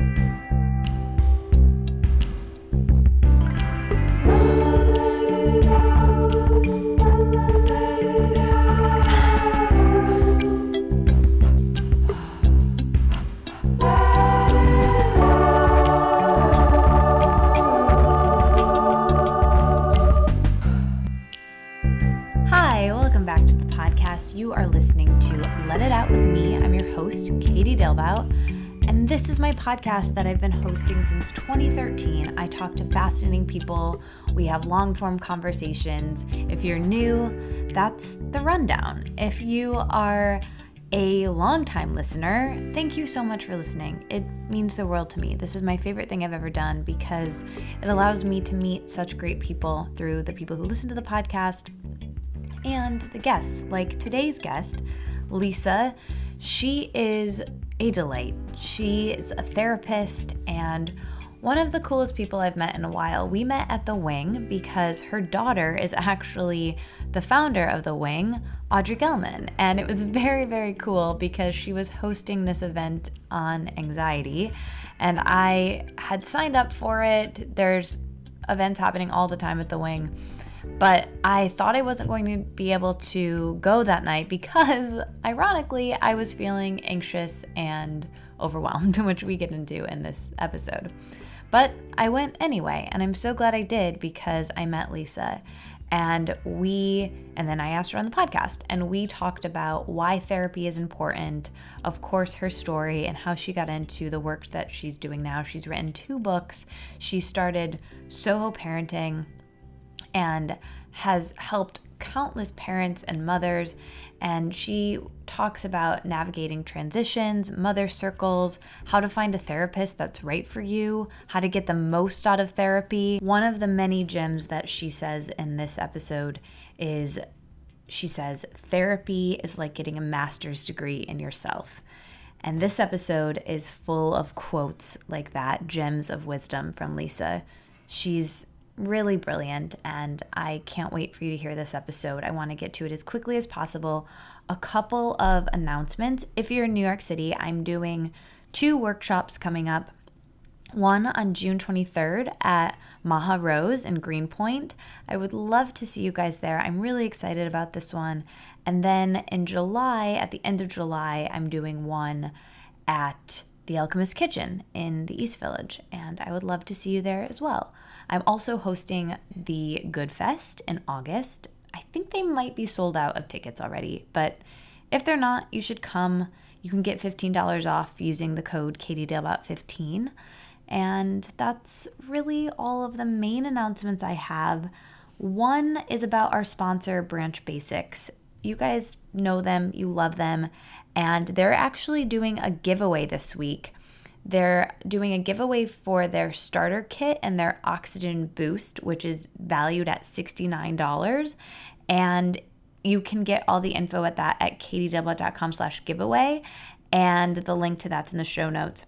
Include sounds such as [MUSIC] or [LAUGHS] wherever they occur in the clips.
Hi, this is my podcast that I've been hosting since 2013. I talk to fascinating people, we have long form conversations. If you're new, that's the rundown. If you are a longtime listener, thank you so much for listening. It means the world to me. This is my favorite thing I've ever done because it allows me to meet such great people through the people who listen to the podcast and the guests, like today's guest, Lisa. She is a delight. She is a therapist and one of the coolest people I've met in a while. We met at the Wing because her daughter is actually the founder of the Wing, Audrey Gelman. And it was very, very cool because she was hosting this event on anxiety. And I had signed up for it. There's events happening all the time at the Wing. But I thought I wasn't going to be able to go that night because, [LAUGHS] ironically, I was feeling anxious and overwhelmed, [LAUGHS] which we get into in this episode. But I went anyway, and I'm so glad I did because I met Lisa. And we, and then I asked her on the podcast, and we talked about why therapy is important, of course, her story, and how she got into the work that she's doing now. She's written two books. She started Soho Parenting and has helped countless parents and mothers. And she talks about navigating transitions, mother circles, how to find a therapist that's right for you, how to get the most out of therapy. One of the many gems that she says in this episode is she says, therapy is like getting a master's degree in yourself. And this episode is full of quotes like that, gems of wisdom from Lisa. She's really brilliant, and I can't wait for you to hear this episode. I want to get to it as quickly as possible. A couple of announcements. If you're in New York City, I'm doing two workshops coming up. One on June 23rd at Maha Rose in Greenpoint. I would love to see you guys there. I'm really excited about this one. And then in July, at the end of July, I'm doing one at the Alchemist Kitchen in the East Village, and I would love to see you there as well. I'm also hosting the Good Fest in August. I think they might be sold out of tickets already, but if they're not, you should come. You can get $15 off using the code KatieDaleBout15. And that's really all of the main announcements I have. One is about our sponsor, Branch Basics. You guys know them, you love them, and they're actually doing a giveaway this week they're doing a giveaway for their starter kit and their oxygen boost, which is valued at $69. And you can get all the info at that at katiedalebout.com slash giveaway. And the link to that's in the show notes.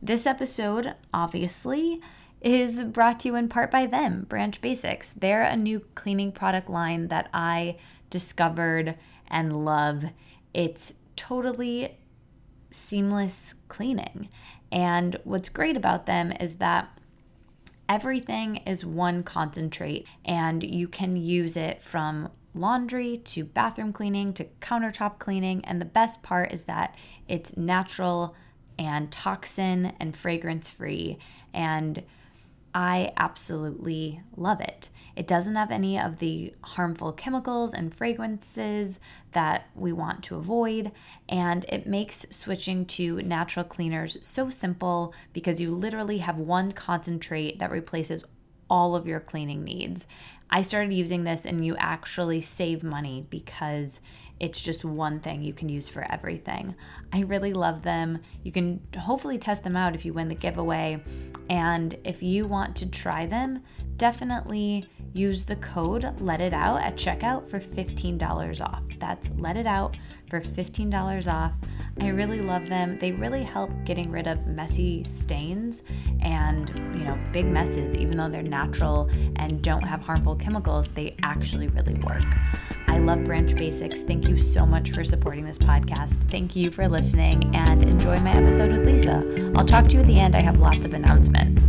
This episode, obviously, is brought to you in part by them, Branch Basics. They're a new cleaning product line that I discovered and love. It's totally seamless cleaning. And what's great about them is that everything is one concentrate and you can use it from laundry to bathroom cleaning to countertop cleaning. And the best part is that it's natural and toxin and fragrance free. And I absolutely love it. It doesn't have any of the harmful chemicals and fragrances that we want to avoid, and it makes switching to natural cleaners so simple because you literally have one concentrate that replaces all of your cleaning needs. I started using this, and you actually save money because it's just one thing you can use for everything. I really love them. You can hopefully test them out if you win the giveaway. And if you want to try them, definitely use the code let it out at checkout for $15 off. That's let it out for $15 off. I really love them. They really help getting rid of messy stains and, you know, big messes even though they're natural and don't have harmful chemicals, they actually really work. I love Branch Basics. Thank you so much for supporting this podcast. Thank you for listening and enjoy my episode with Lisa. I'll talk to you at the end. I have lots of announcements.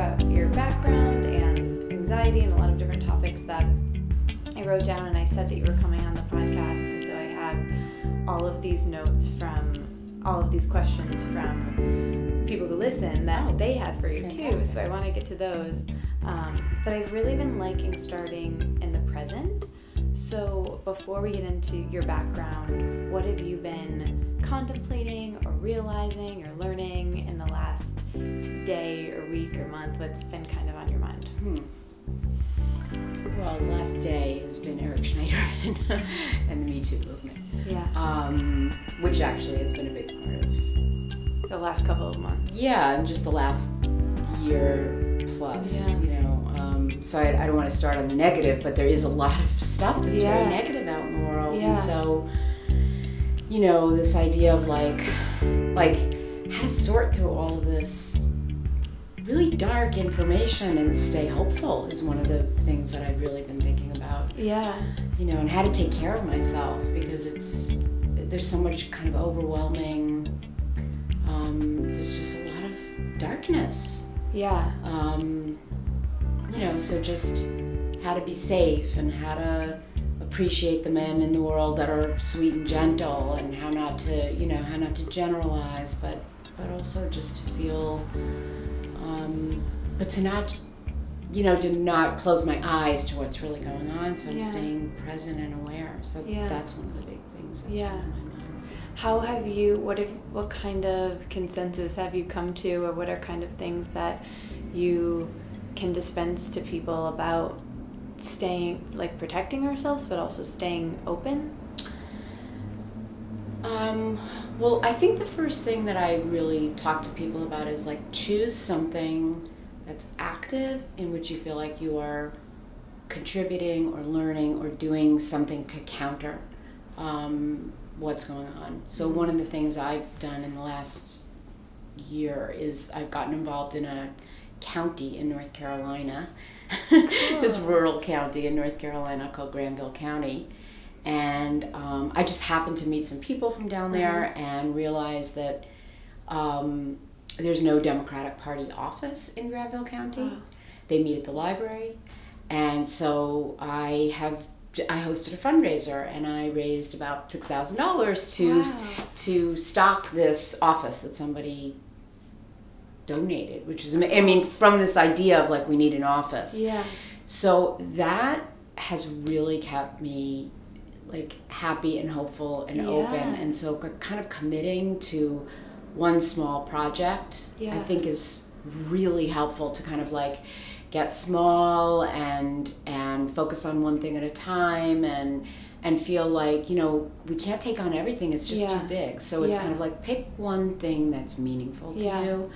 About your background and anxiety and a lot of different topics that I wrote down and I said that you were coming on the podcast. And so I have all of these notes from all of these questions from people who listen that oh, they had for you fantastic. too. So I want to get to those. Um, but I've really been liking starting in the present. So before we get into your background, what have you been contemplating or realizing or learning in the last day or week or month? What's been kind of on your mind? Hmm. Well, the last day has been Eric Schneiderman [LAUGHS] and the Me Too movement. Yeah. Um, which actually has been a big part of the last couple of months. Yeah, and just the last year plus, yeah. you know. Um, so I, I don't want to start on the negative, but there is a lot of stuff that's yeah. very negative out in the world. Yeah. And so, you know, this idea of like, like, how to sort through all of this really dark information and stay hopeful is one of the things that I've really been thinking about. Yeah. You know, and how to take care of myself because it's there's so much kind of overwhelming. Um, there's just a lot of darkness. Yeah. Um, you know, so just how to be safe and how to appreciate the men in the world that are sweet and gentle and how not to, you know, how not to generalize, but but also just to feel um, but to not you know to not close my eyes to what's really going on so i'm yeah. staying present and aware so yeah. that's one of the big things that's yeah. How have you what if what kind of consensus have you come to or what are kind of things that you can dispense to people about staying like protecting ourselves but also staying open? Um, well, I think the first thing that I really talk to people about is like choose something that's active in which you feel like you are contributing or learning or doing something to counter. Um, what's going on. So, one of the things I've done in the last year is I've gotten involved in a county in North Carolina, [LAUGHS] this rural county in North Carolina called Granville County and um, I just happened to meet some people from down there mm-hmm. and realized that um, there's no Democratic Party office in Granville County. Wow. They meet at the library, and so I have I hosted a fundraiser and I raised about six thousand dollars to wow. to stock this office that somebody donated, which is I mean from this idea of like we need an office. Yeah. So that has really kept me like happy and hopeful and yeah. open and so kind of committing to one small project yeah. i think is really helpful to kind of like get small and and focus on one thing at a time and and feel like you know we can't take on everything it's just yeah. too big. So it's kind of like pick one thing that's meaningful to you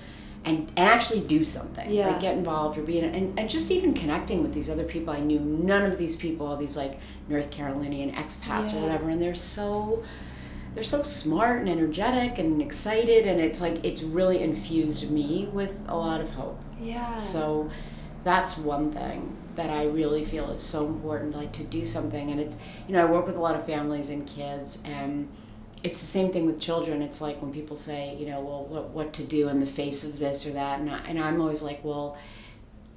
and, and actually do something. Yeah. like get involved or be in and, and just even connecting with these other people. I knew none of these people all these like north carolinian expats yeah. or whatever and they're so they're so smart and energetic and excited and it's like it's really infused me with a lot of hope. Yeah. So that's one thing that i really feel is so important like to do something and it's you know i work with a lot of families and kids and it's the same thing with children. It's like when people say, you know, well, what, what to do in the face of this or that. And, I, and I'm always like, well,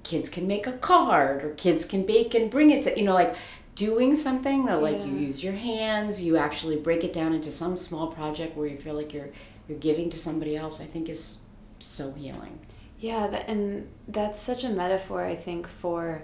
kids can make a card or kids can bake and bring it to, you know, like doing something that like yeah. you use your hands, you actually break it down into some small project where you feel like you're, you're giving to somebody else, I think is so healing. Yeah. That, and that's such a metaphor, I think, for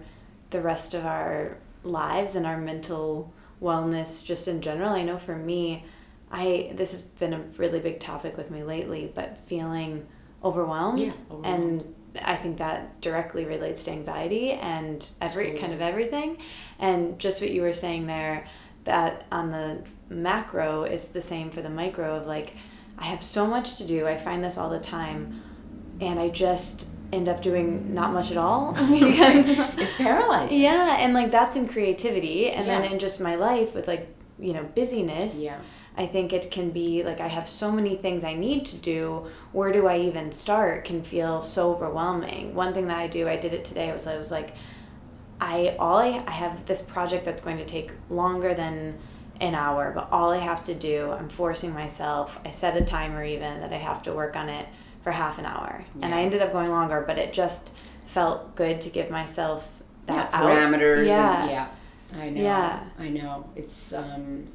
the rest of our lives and our mental wellness just in general. I know for me, I this has been a really big topic with me lately, but feeling overwhelmed, yeah, overwhelmed. and I think that directly relates to anxiety and every totally. kind of everything. And just what you were saying there, that on the macro is the same for the micro of like, I have so much to do. I find this all the time, and I just end up doing not much at all [LAUGHS] because it's paralyzing. Yeah, and like that's in creativity, and yeah. then in just my life with like you know busyness. Yeah I think it can be like I have so many things I need to do. Where do I even start? Can feel so overwhelming. One thing that I do, I did it today. Was I was like, I all I, I have this project that's going to take longer than an hour, but all I have to do, I'm forcing myself. I set a timer even that I have to work on it for half an hour, yeah. and I ended up going longer, but it just felt good to give myself that yeah, parameters. Yeah. And, yeah, I know. Yeah, I know. It's um,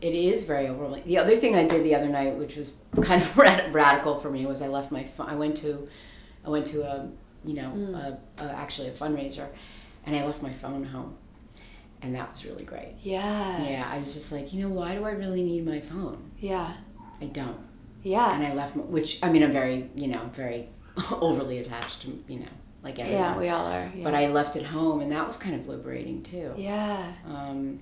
it is very overwhelming. The other thing I did the other night, which was [LAUGHS] kind of [LAUGHS] radical for me, was I left my phone. I went to, I went to a, you know, mm. a, a, actually a fundraiser, and I left my phone home, and that was really great. Yeah. Yeah, I was just like, you know, why do I really need my phone? Yeah. I don't. Yeah. And I left, which I mean, I'm very, you know, very [LAUGHS] overly attached to, you know, like everyone. Yeah, we all are. Yeah. But I left it home, and that was kind of liberating too. Yeah. Um,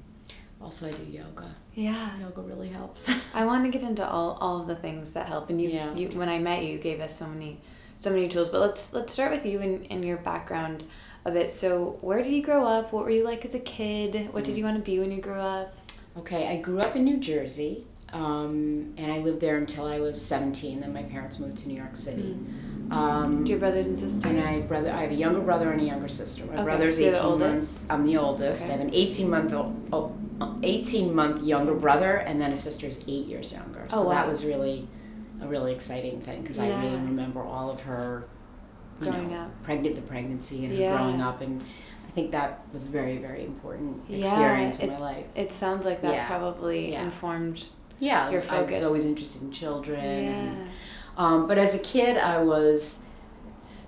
also, I do yoga. Yeah. Yoga really helps. [LAUGHS] I want to get into all, all of the things that help. And you, yeah. you, when I met you, you gave us so many, so many tools. But let's let's start with you and, and your background a bit. So, where did you grow up? What were you like as a kid? What did mm. you want to be when you grew up? Okay, I grew up in New Jersey, um, and I lived there until I was seventeen. Then my parents moved to New York City. Mm. Um, do you have brothers and sisters? And I brother, I have a younger brother and a younger sister. My okay, brother's so eighteen months. I'm the oldest. Okay. I have an eighteen month old. Oh, 18 month younger brother, and then a sister is eight years younger. So oh, wow. that was really a really exciting thing because yeah. I really remember all of her growing know, up, pregnant the pregnancy and yeah. growing up, and I think that was a very very important experience yeah, in my life. It sounds like that probably informed. Yeah, your focus. I was always interested in children. And, um, but as a kid, I was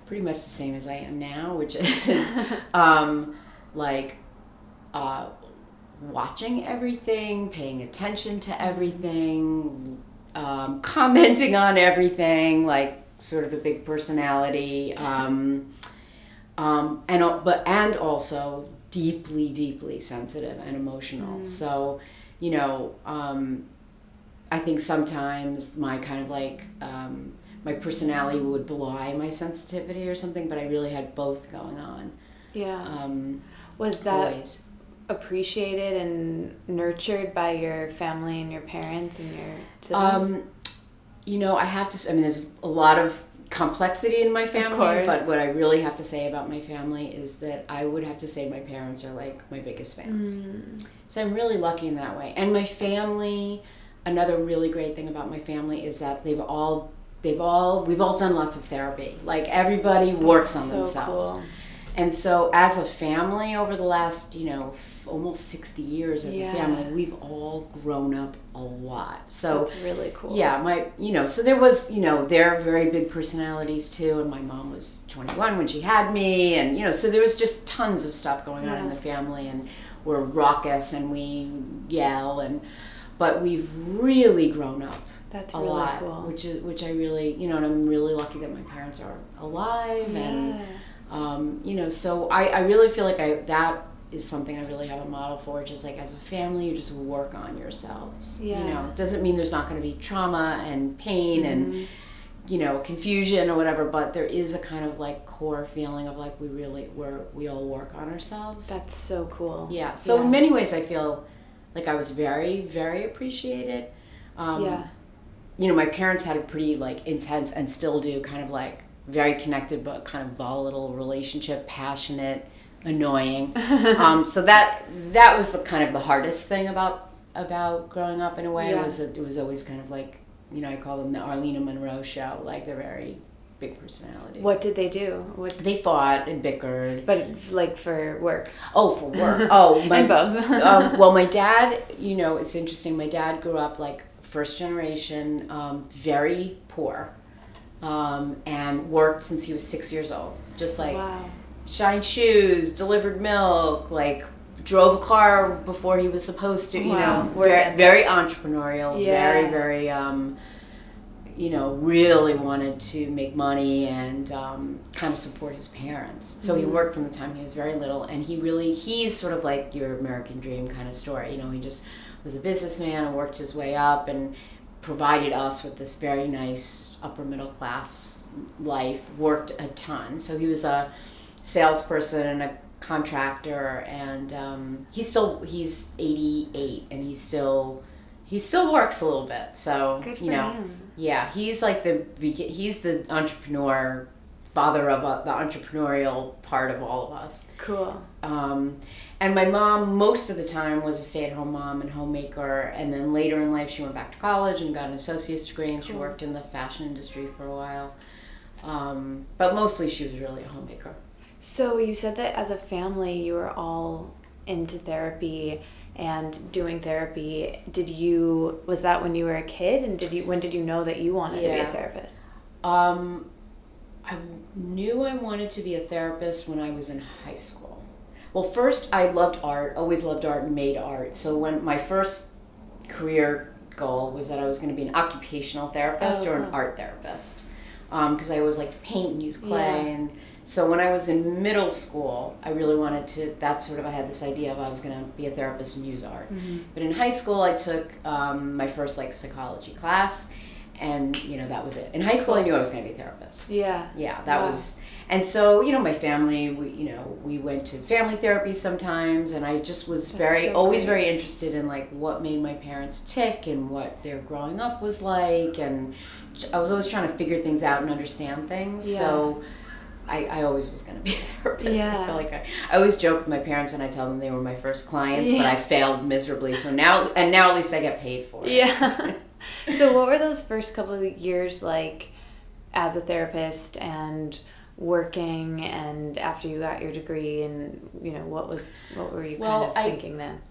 pretty much the same as I am now, which [LAUGHS] is [LAUGHS] um, like uh, watching everything, paying attention to everything, um, [LAUGHS] commenting on everything, like sort of a big personality, um, um, and but and also deeply, deeply sensitive and emotional. Mm. So, you know, um, I think sometimes my kind of like um, my personality would belie my sensitivity or something, but I really had both going on. Yeah. Um, was that always appreciated and nurtured by your family and your parents and your siblings? Um, you know, I have to. I mean, there's a lot of complexity in my family, but what I really have to say about my family is that I would have to say my parents are like my biggest fans. Mm. So I'm really lucky in that way. And my family, another really great thing about my family is that they've all they've all we've all done lots of therapy. Like everybody works That's on so themselves. Cool. And so as a family over the last, you know, almost 60 years as yeah. a family we've all grown up a lot so that's really cool yeah my you know so there was you know they're very big personalities too and my mom was 21 when she had me and you know so there was just tons of stuff going yeah. on in the family and we're raucous and we yell and but we've really grown up that's a really lot, cool. which is which I really you know, and I'm really lucky that my parents are alive yeah. and um, you know, so I, I really feel like I that is something I really have a model for, Just like as a family, you just work on yourselves. Yeah. You know, it doesn't mean there's not going to be trauma and pain mm-hmm. and, you know, confusion or whatever, but there is a kind of like core feeling of like we really, we're, we all work on ourselves. That's so cool. Yeah. So yeah. in many ways, I feel like I was very, very appreciated. Um, yeah. You know, my parents had a pretty like intense and still do kind of like very connected but kind of volatile relationship, passionate annoying. [LAUGHS] um, so that that was the kind of the hardest thing about about growing up in a way yeah. was that it was always kind of like you know I call them the Arlena Monroe show like they're very big personalities. What did they do? What they fought and bickered, but like for work. Oh, for work. [LAUGHS] Oh, my both. [LAUGHS] um, well, my dad, you know, it's interesting. My dad grew up like first generation, um, very poor, um, and worked since he was six years old. Just like wow shined shoes, delivered milk, like drove a car before he was supposed to. You wow. know, very, very entrepreneurial, yeah. very very. Um, you know, really wanted to make money and um, kind of support his parents. So mm-hmm. he worked from the time he was very little, and he really, he's sort of like your American dream kind of story. You know, he just was a businessman and worked his way up and provided us with this very nice upper middle class life, worked a ton. So he was a, salesperson and a contractor, and um, he's still he's 88, and he's still he still works a little bit. So you know, him. Yeah, he's like the he's the entrepreneur, father of uh, the entrepreneurial part of all of us. Cool. Um, and my mom, most of the time, was a stay-at-home mom and homemaker. And then later in life, she went back to college and got an associate's degree, and she worked in the fashion industry for a while. Um, but mostly, she was really a homemaker. So you said that as a family you were all into therapy and doing therapy. Did you was that when you were a kid and did you when did you know that you wanted to be a therapist? Um, I knew I wanted to be a therapist when I was in high school. Well, first, I loved art, always loved art and made art. So, when my first career goal was that I was going to be an occupational therapist Oh, or an cool. art therapist, because I always liked to paint and use clay. Yeah. And so, when I was in middle school, I really wanted to. That's sort of I had this idea of I was going to be a therapist and use art. But in high school, I took um, my first like psychology class, and you know that was it. In high school, I knew I was going to be a therapist. Yeah. Yeah, that Wow. was, and so you know, my family, we you know, we went to family therapy sometimes, and I just was That's very, so always great. very interested in like what made my parents tick and what their growing up was like, and I was always trying to figure things out and understand things. Yeah. So. I, I always was going to be a [LAUGHS] therapist. I Yeah. feel like I, I always joke with my parents and I tell them they were my first clients, but I failed miserably. So now, and now at least I get paid for it. Yeah. [LAUGHS] so what were those first couple of years like as a therapist and working and after you got your degree and you know what was what were you Well, kind of I- thinking then?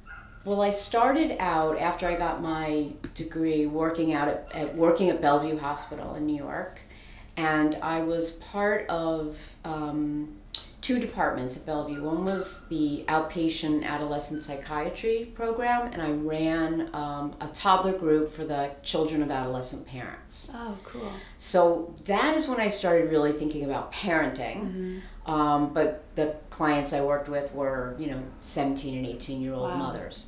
Well, I started out after I got my degree working out at, at working at Bellevue Hospital in New York, and I was part of um, two departments at Bellevue. One was the outpatient adolescent psychiatry program, and I ran um, a toddler group for the children of adolescent parents. Oh, cool. So that is when I started really thinking about parenting. Mm-hmm. Um, but the clients I worked with were, you know, 17 and 18 year old Wow. mothers.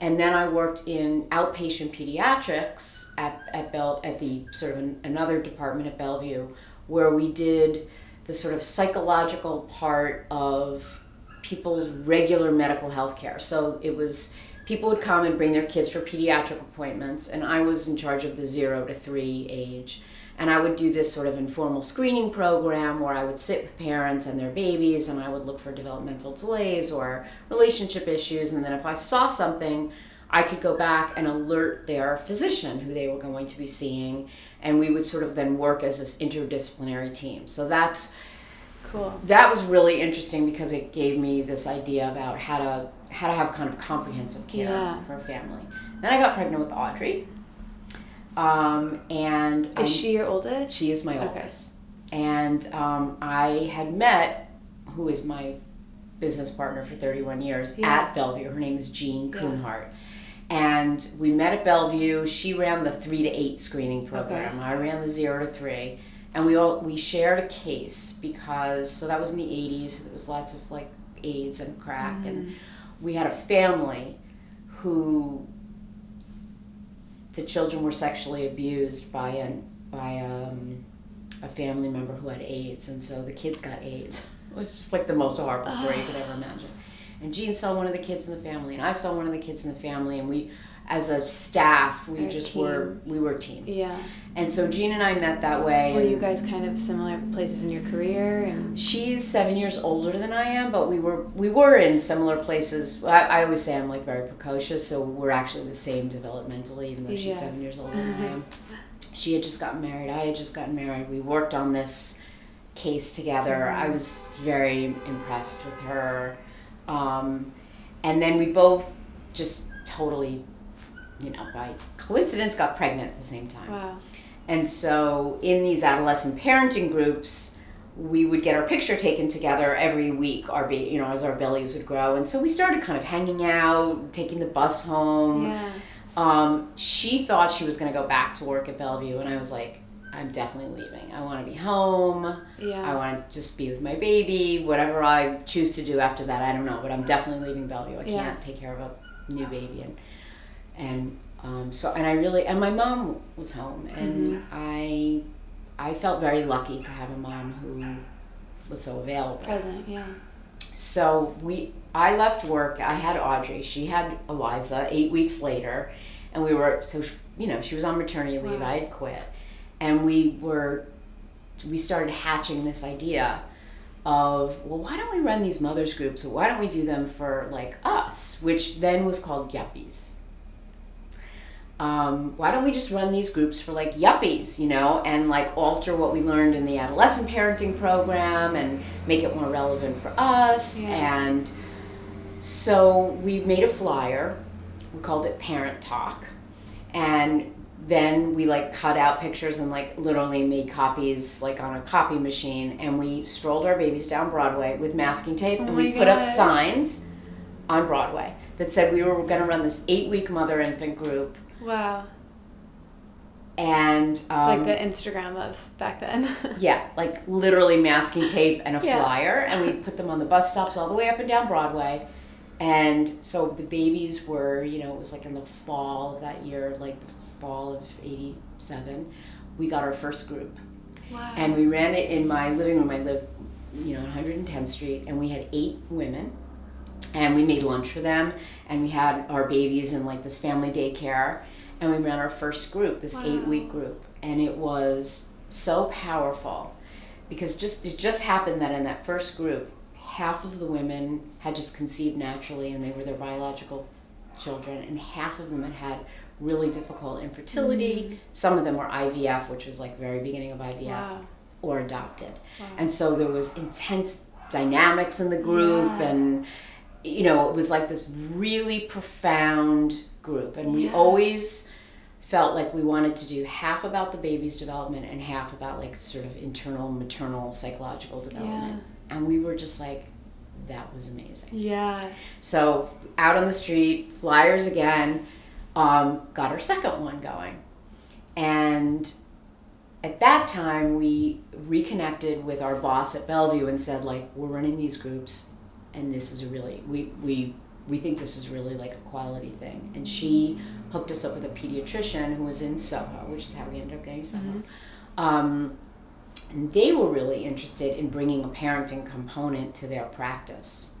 And then I worked in outpatient pediatrics at, at, Bell, at the sort of an, another department at Bellevue where we did the sort of psychological part of people's regular medical health care. So it was people would come and bring their kids for pediatric appointments, and I was in charge of the zero to three age. And I would do this sort of informal screening program where I would sit with parents and their babies, and I would look for developmental delays or relationship issues. And then if I saw something, I could go back and alert their physician who they were going to be seeing, and we would sort of then work as this interdisciplinary team. So that's Cool. that was really interesting because it gave me this idea about how to how to have kind of comprehensive care Yeah. for a family. Then I got pregnant with Audrey, um, and Is um, she your oldest? she is my oldest. Okay. and um, I had met who is my business partner for 31 years Yeah. at Bellevue. Her name is Jean Yeah. And we met at Bellevue. She ran the three to eight screening program. Okay. I ran the zero to three, and we all we shared a case because so that was in the 80s. So there was lots of like AIDS and crack, and we had a family who the children were sexually abused by an by um, a family member who had AIDS, and so the kids got AIDS. [LAUGHS] It was just like the most horrible story you could ever imagine. And Jean saw one of the kids in the family, and I saw one of the kids in the family, and we, as a staff, we You're just team. were we were a team. Yeah. And so Jean and I met that way. Were you guys kind of similar places in your career and She's seven years older than I am, but we were we were in similar places. I, I always say I'm like very precocious, so we're actually the same developmentally, even though she's Yeah. seven years older than I am. [LAUGHS] She had just gotten married. I had just gotten married. We worked on this case together. I was very impressed with her, um, and then we both just totally, you know, by coincidence, got pregnant at the same time. wow. And so in these adolescent parenting groups, we would get our picture taken together every week, our be you know, as our bellies would grow. And so we started kind of hanging out, taking the bus home. Yeah. Um, she thought she was going to go back to work at Bellevue, and I was like, I'm definitely leaving. I want to be home. yeah. I want to just be with my baby. Whatever I choose to do after that, I don't know. But I'm definitely leaving Bellevue. I Yeah. can't take care of a new baby, and and um, so and I really and my mom was home, and Mm-hmm. I I felt very lucky to have a mom who was so available. Present, yeah. So we, I left work. I had Audrey. She had Eliza eight weeks later, and we were so you know she was on maternity leave. Wow. I had quit, and we were we started hatching this idea of well why don't we run these mothers groups why don't we do them for like us which then was called yuppies um, why don't we just run these groups for like yuppies you know and like alter what we learned in the adolescent parenting program and make it more relevant for us. Yeah. and so we made a flyer. We called it parent talk. And then we like cut out pictures and like literally made copies like on a copy machine. And we strolled our babies down broadway with masking tape. Oh and we my put up signs on broadway that said we were going to run this eight week mother infant group Wow. and It's um, like the Instagram of back then. [LAUGHS] yeah like literally masking tape and a Yeah. flyer and we put them on the bus stops all the way up and down broadway and so the babies were you know it was like in the fall of that year like the fall of 87 we got our first group wow. and we ran it in my living room. I live, you know, on 110th Street, and we had eight women, and we made lunch for them, and we had our babies in like this family daycare, and we ran our first group, this Wow. eight-week group, and it was so powerful, because just it just happened that in that first group, half of the women had just conceived naturally, and they were their biological children, and half of them had had really difficult infertility. Mm-hmm. Some of them were IVF, which was like very beginning of IVF, wow. or adopted. Wow. And so there was intense dynamics in the group, Yeah. and you know, it was like this really profound group. And we Yeah. always felt like we wanted to do half about the baby's development and half about like sort of internal maternal psychological development. And we were just like, that was amazing. Yeah. So out on the street, flyers again, um, got our second one going. And at that time, we reconnected with our boss at Bellevue and said, like, we're running these groups, and this is a really we we we think this is really like a quality thing. And she hooked us up with a pediatrician who was in Soho, which is how we ended up getting Soho. Um, and they were really interested in bringing a parenting component to their practice.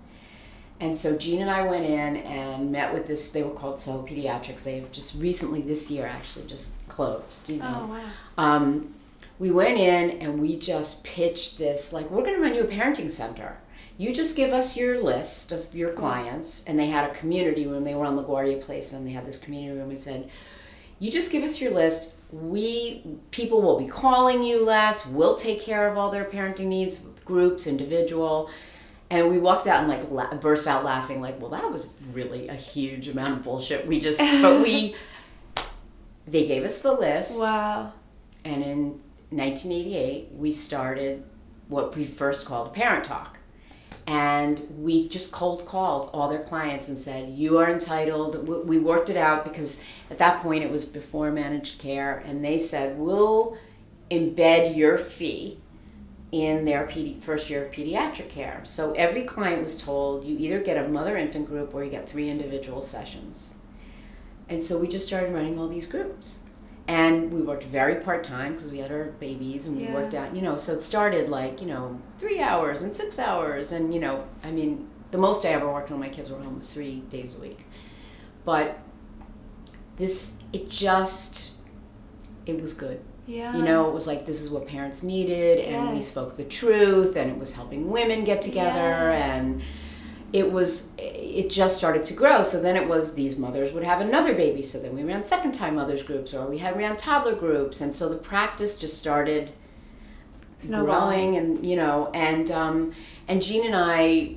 And so Jean and I went in and met with this. They were called Soho Pediatrics. They've just recently, this year, actually just closed. You know, Oh wow. um, we went in and we just pitched this like we're going to run you a parenting center you just give us your list of your clients and they had a community room they were on laguardia place and they had this community room and said you just give us your list we people will be calling you less we'll take care of all their parenting needs groups individual and we walked out and like la- burst out laughing like well that was really a huge amount of bullshit we just [LAUGHS] but we they gave us the list Wow. and in 1988, we started what we first called Parent Talk. And we just cold called all their clients and said, You are entitled. We- worked it out because at that point it was before managed care. And they said, We'll embed your fee in their first year of pediatric care. So every client was told, You either get a mother infant group or you get three individual sessions. And so we just started running all these groups and we worked very part time because we had our babies and we Yeah. worked out you know so it started like you know three hours and six hours and you know i mean the most i ever worked when my kids were home was three days a week but this it just it was good Yeah. you know it was like this is what parents needed and we spoke the truth and it was helping women get together Yes. and it was it just started to grow. So then it was these mothers would have another baby. So then we ran second time mothers groups or we had ran toddler groups. And so the practice just started Snowballing. growing and you know and um and jean and i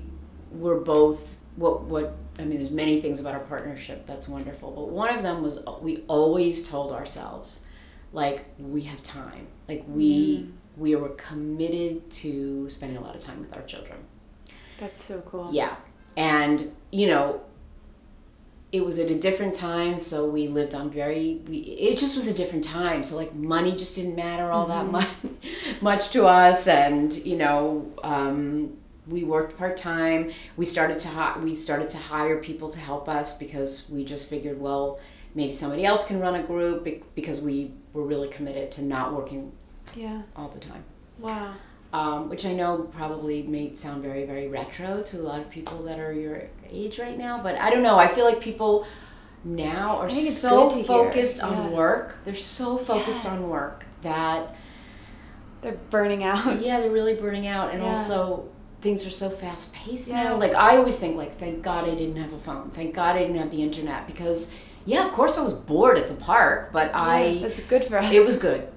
were both what what i mean there's many things about our partnership that's wonderful but one of them was we always told ourselves like we have time. Like we we were committed to spending a lot of time with our children That's so cool. yeah. And, you know, it was at a different time, so we lived on very, we, it just was a different time. So, like, money just didn't matter all that much, [LAUGHS] much to us. And, you know, um, we worked part time. We started to hi- we started to hire people to help us because we just figured, well, maybe somebody else can run a group because we were really committed to not working Yeah. all the time Wow. Um, which I know probably may sound very, very retro to a lot of people that are your age right now. But I don't know. I feel like people now are I think it's so focused Yeah. on work. They're so focused Yeah. on work that They're burning out. [LAUGHS] yeah, they're really burning out, and Yeah. also things are so fast paced now. Like I always think, like, thank God I didn't have a phone. Thank God I didn't have the internet because, yeah, of course I was bored at the park, but I That's good for us. it was good.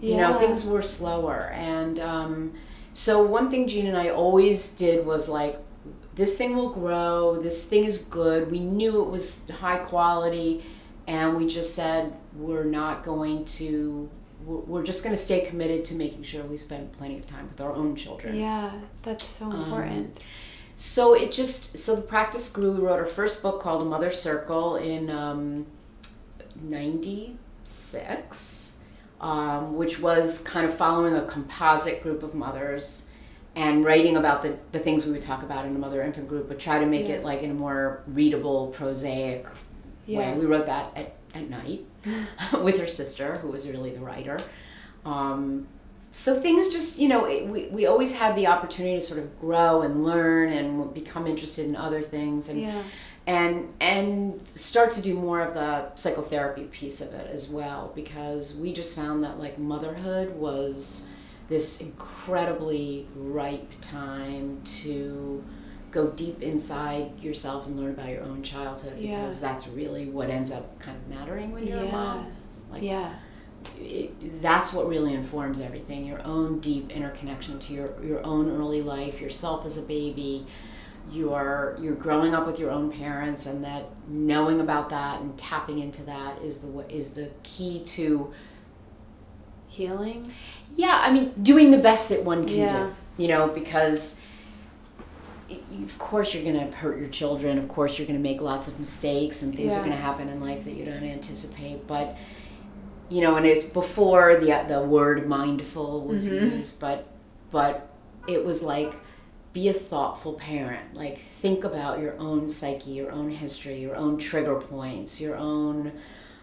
You know, things were slower, and um, so one thing Jean and I always did was like, this thing will grow. This thing is good. We knew it was high quality, and we just said we're not going to. we're- just going to stay committed to making sure we spend plenty of time with our own children. Yeah, that's so Um, important. So it just so the practice grew. We wrote our first book called A Mother Circle in um, '96, um, which was kind of following a composite group of mothers and writing about the, the things we would talk about in a mother infant group, but try to make Yeah. it like in a more readable, prosaic Yeah. way. We wrote that at, at night [LAUGHS] with her sister, who was really the writer. Um, so things just, you know, it, we, we always had the opportunity to sort of grow and learn and become interested in other things and Yeah. And and start to do more of the psychotherapy piece of it as well because we just found that like motherhood was this incredibly ripe time to go deep inside yourself and learn about your own childhood Yeah. because that's really what ends up kind of mattering when you're a mom like yeah. it, that's what really informs everything your own deep interconnection to your, your own early life yourself as a baby you're you're growing up with your own parents and that knowing about that and tapping into that is the is the key to Healing. yeah i mean doing the best that one can Yeah. do you know because of course you're going to hurt your children of course you're going to make lots of mistakes and things Yeah. are going to happen in life that you don't anticipate but you know and it's before the the word mindful was Mhm. used but but it was like be a thoughtful parent like think about your own psyche your own history your own trigger points your own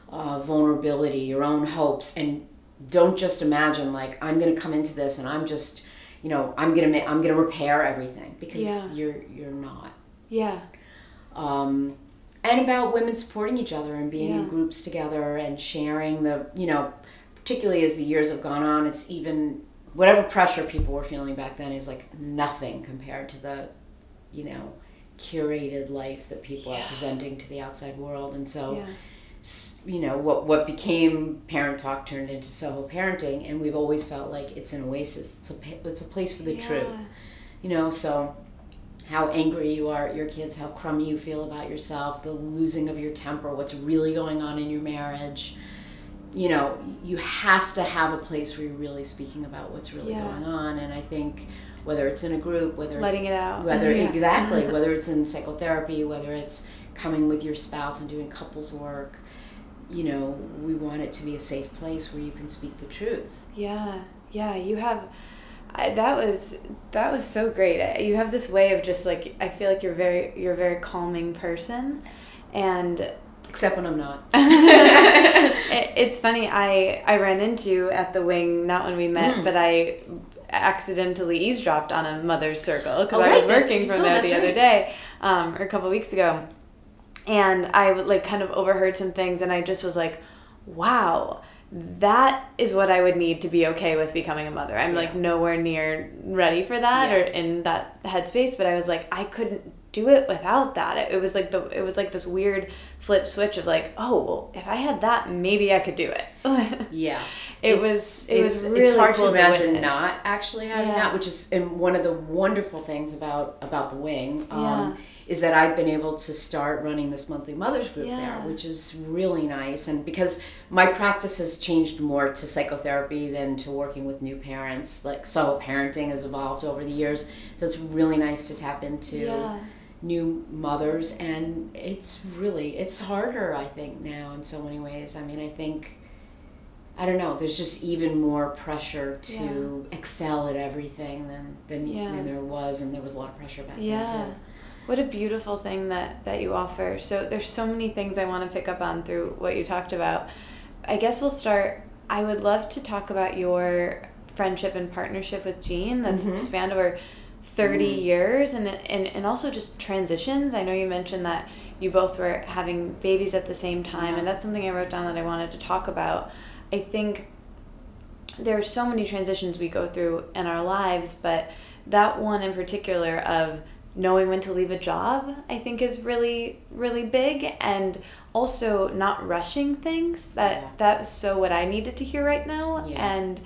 uh, vulnerability your own hopes and don't just imagine like i'm going to come into this and i'm just you know i'm going to ma- i'm going to repair everything because Yeah. you're you're not Yeah. um, and about women supporting each other and being Yeah. in groups together and sharing the you know particularly as the years have gone on it's even whatever pressure people were feeling back then is like nothing compared to the you know curated life that people Yeah. are presenting to the outside world and so yeah. you know what what became parent talk turned into soho parenting and we've always felt like it's an oasis it's a it's a place for the truth you know so how angry you are at your kids how crummy you feel about yourself the losing of your temper what's really going on in your marriage you know you have to have a place where you're really speaking about what's really Yeah. going on and i think whether it's in a group whether Letting it's it out. whether [LAUGHS] Yeah. exactly [LAUGHS] whether it's in psychotherapy whether it's coming with your spouse and doing couples work you know we want it to be a safe place where you can speak the truth Yeah, yeah, you have. I, that was that was so great. You have this way of just like I feel like you're very you're a very calming person, and except when i'm not [LAUGHS] [LAUGHS] it, it's funny. I I ran into at the wing not when we met, Mm. but I accidentally eavesdropped on a mother's circle because Oh, I right, was working from there the other day, um, or a couple weeks ago, and I like kind of overheard some things, and I just was like, wow. That is what I would need to be okay with becoming a mother. I'm like nowhere near ready for that Yeah. or in that headspace, but I was like, I couldn't do it without that. It, it was like the it was like this weird flip switch of like, oh well, if I had that, maybe I could do it. [LAUGHS] Yeah, It It's- was- it was it's, really it's hard cool to to imagine witness. not actually having Yeah. that, which is and one of the wonderful things about about the wing um, Yeah. is that I've been able to start running this monthly mothers group Yeah. there, which is really nice. And because my practice has changed more to psychotherapy than to working with new parents, like so parenting has evolved over the years, so it's really nice to tap into yeah. New mothers and it's really it's harder i think now in so many ways i mean i think i don't know there's just even more pressure to excel at everything than than, Yeah. than there was and there was a lot of pressure back Yeah. then too What a beautiful thing that that you offer. So there's so many things I want to pick up on through what you talked about. I guess we'll start I would love to talk about your friendship and partnership with Jean that's Mhm. spanned over 30 Mm. years and, and and also just transitions. I know you mentioned that you both were having babies at the same time, Yeah. and that's something I wrote down that I wanted to talk about. I think there are so many transitions we go through in our lives, but that one in particular of knowing when to leave a job, I think is really, really big. And also not rushing things. That Yeah. that's so what I needed to hear right now. Yeah. And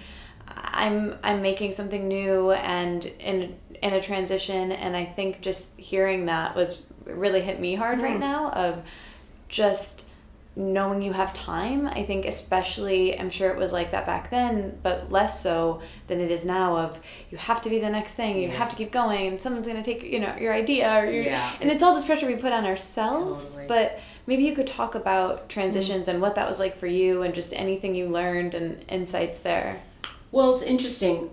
I'm I'm making something new and in in a transition and I think just hearing that was really hit me hard right Mm. now of just knowing you have time. I think especially I'm sure it was like that back then, but less so than it is now of you have to be the next thing, you Yeah. have to keep going and someone's going to take, you know, your idea or your Yeah, and it's, all this pressure we put on ourselves, Totally. but maybe you could talk about transitions and what that was like for you and just anything you learned and insights there. Well, it's interesting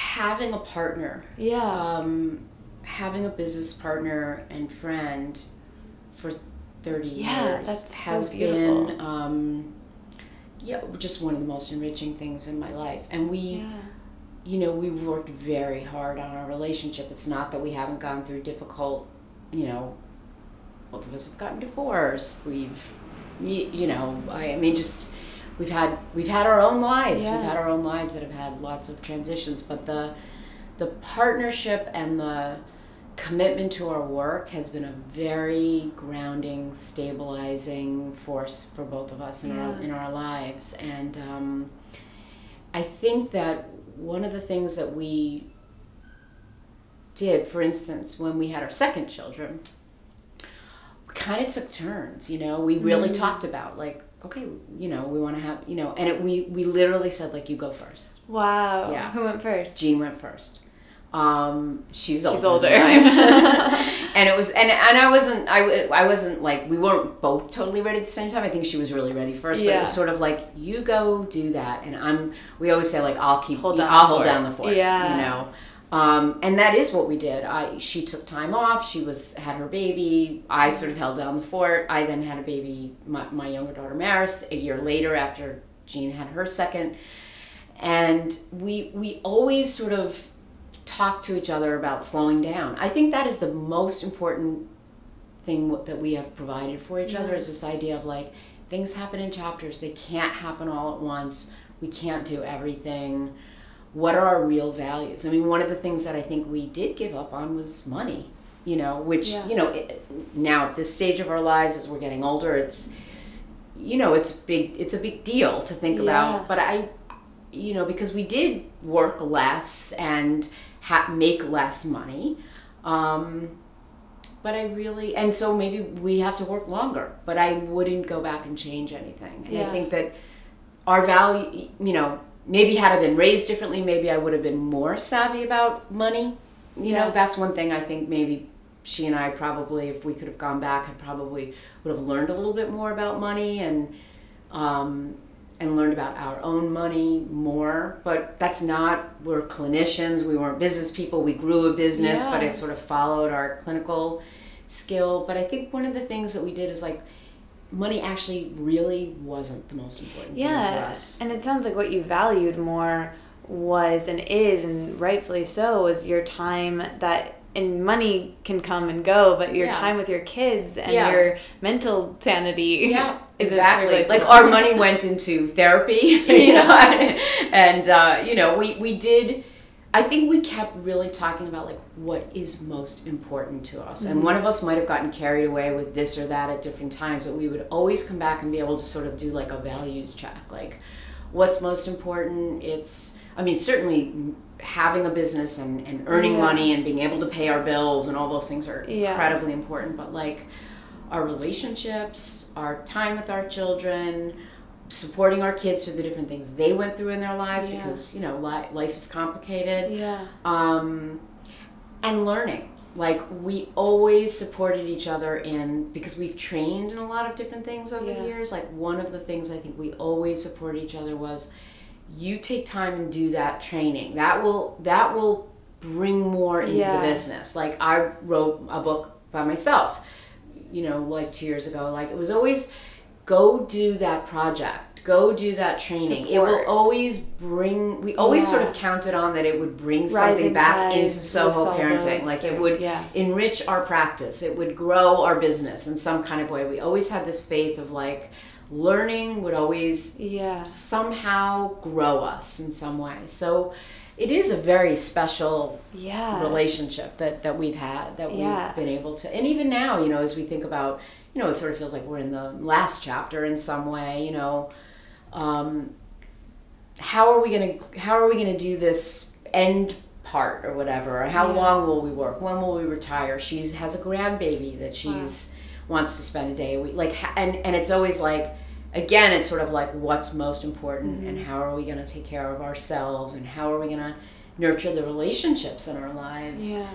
having a partner, Yeah. um, having a business partner and friend for 30 Yeah, years that's so has beautiful. been um, yeah, just one of the most enriching things in my life. And we, yeah. you know, we worked very hard on our relationship. It's not that we haven't gone through difficult, you know, both of us have gotten divorced. We've, you, you know, I, I mean, just we've had we've had our own lives. Yeah. We've had our own lives that have had lots of transitions. But the the partnership and the commitment to our work has been a very grounding, stabilizing force for both of us in our in our lives. And um, I think that one of the things that we did, for instance, when we had our second children, we kind of took turns. You know, we really Mm. talked about like, okay, you know, we want to have, you know, and it, we we literally said like, you go first. Wow. Yeah. Who went first? Jean went first. Um, she's older. She's older. am. [LAUGHS] [LAUGHS] and it was, and and I wasn't, I, I wasn't like we weren't both totally ready at the same time. I think she was really ready first, but it was sort of like you go do that, and I'm. We always say like I'll keep, Hold down I'll hold fort. down the fort. Yeah. you know. Um, and that is what we did. I she took time off. She was had her baby. I sort of held down the fort. I then had a baby, my, my younger daughter Maris, a year later after Jean had her second and we we always sort of talk to each other about slowing down. I think that is the most important thing w- that we have provided for each other is this idea of like things happen in chapters. They can't happen all at once. We can't do everything. What are our real values? I mean, one of the things that I think we did give up on was money. You know, which Yeah. you know it, now at this stage of our lives as we're getting older, it's you know it's big. It's a big deal to think Yeah. about. But I you know, because we did work less and ha- make less money. Um, but I really, and so maybe we have to work longer, but I wouldn't go back and change anything. And Yeah. I think that our value, you know, maybe had I been raised differently, maybe I would have been more savvy about money. You Yeah. know, that's one thing I think maybe she and I probably, if we could have gone back, had probably would have learned a little bit more about money and, um, and learned about our own money more. But that's not, we're clinicians, we weren't business people, we grew a business, but Yeah. it sort of followed our clinical skill. But I think one of the things that we did is like, money actually really wasn't the most important thing to Yeah. us. And it sounds like what you valued more was and is, and rightfully so, is your time that. And money can come and go, but your Yeah. time with your kids and Yeah. your mental sanity. Yeah, exactly. Like our money went into therapy, [LAUGHS] you know, and uh, you know, we we did. I think we kept really talking about like what is most important to us, and mm-hmm. one of us might have gotten carried away with this or that at different times, but we would always come back and be able to sort of do like a values check, like what's most important. It's, I mean, certainly having a business and, and earning Yeah. money and being able to pay our bills and all those things are Yeah. incredibly important, but like our relationships, our time with our children, supporting our kids through the different things they went through in their lives Yeah. because you know li- life is complicated. Yeah. Um, and learning, like we always supported each other in because we've trained in a lot of different things over Yeah. the years. Like one of the things I think we always support each other was, you take time and do that training. That will that will bring more into Yeah. the business. Like I wrote a book by myself, you know, like two years ago. Like it was always go do that project. go do that training. It will always bring. We always Yeah. sort of counted on that it would bring something back into Soho parenting. Like it would yeah. enrich our practice. It would grow our business in some kind of way. We always had this faith of like learning would always Yeah. somehow grow us in some way. So it is a very special Yeah. relationship that, that we've had that we've been able to and even now you know as we think about you know it sort of feels like we're in the last chapter in some way you know. Um, how are we gonna how are we gonna do this end part or whatever? Or how Yeah. long will we work? When will we retire? She has a grandbaby that she's wants to spend a day a week like and and it's always like again it's sort of like what's most important and how are we going to take care of ourselves and how are we going to nurture the relationships in our lives. Yeah.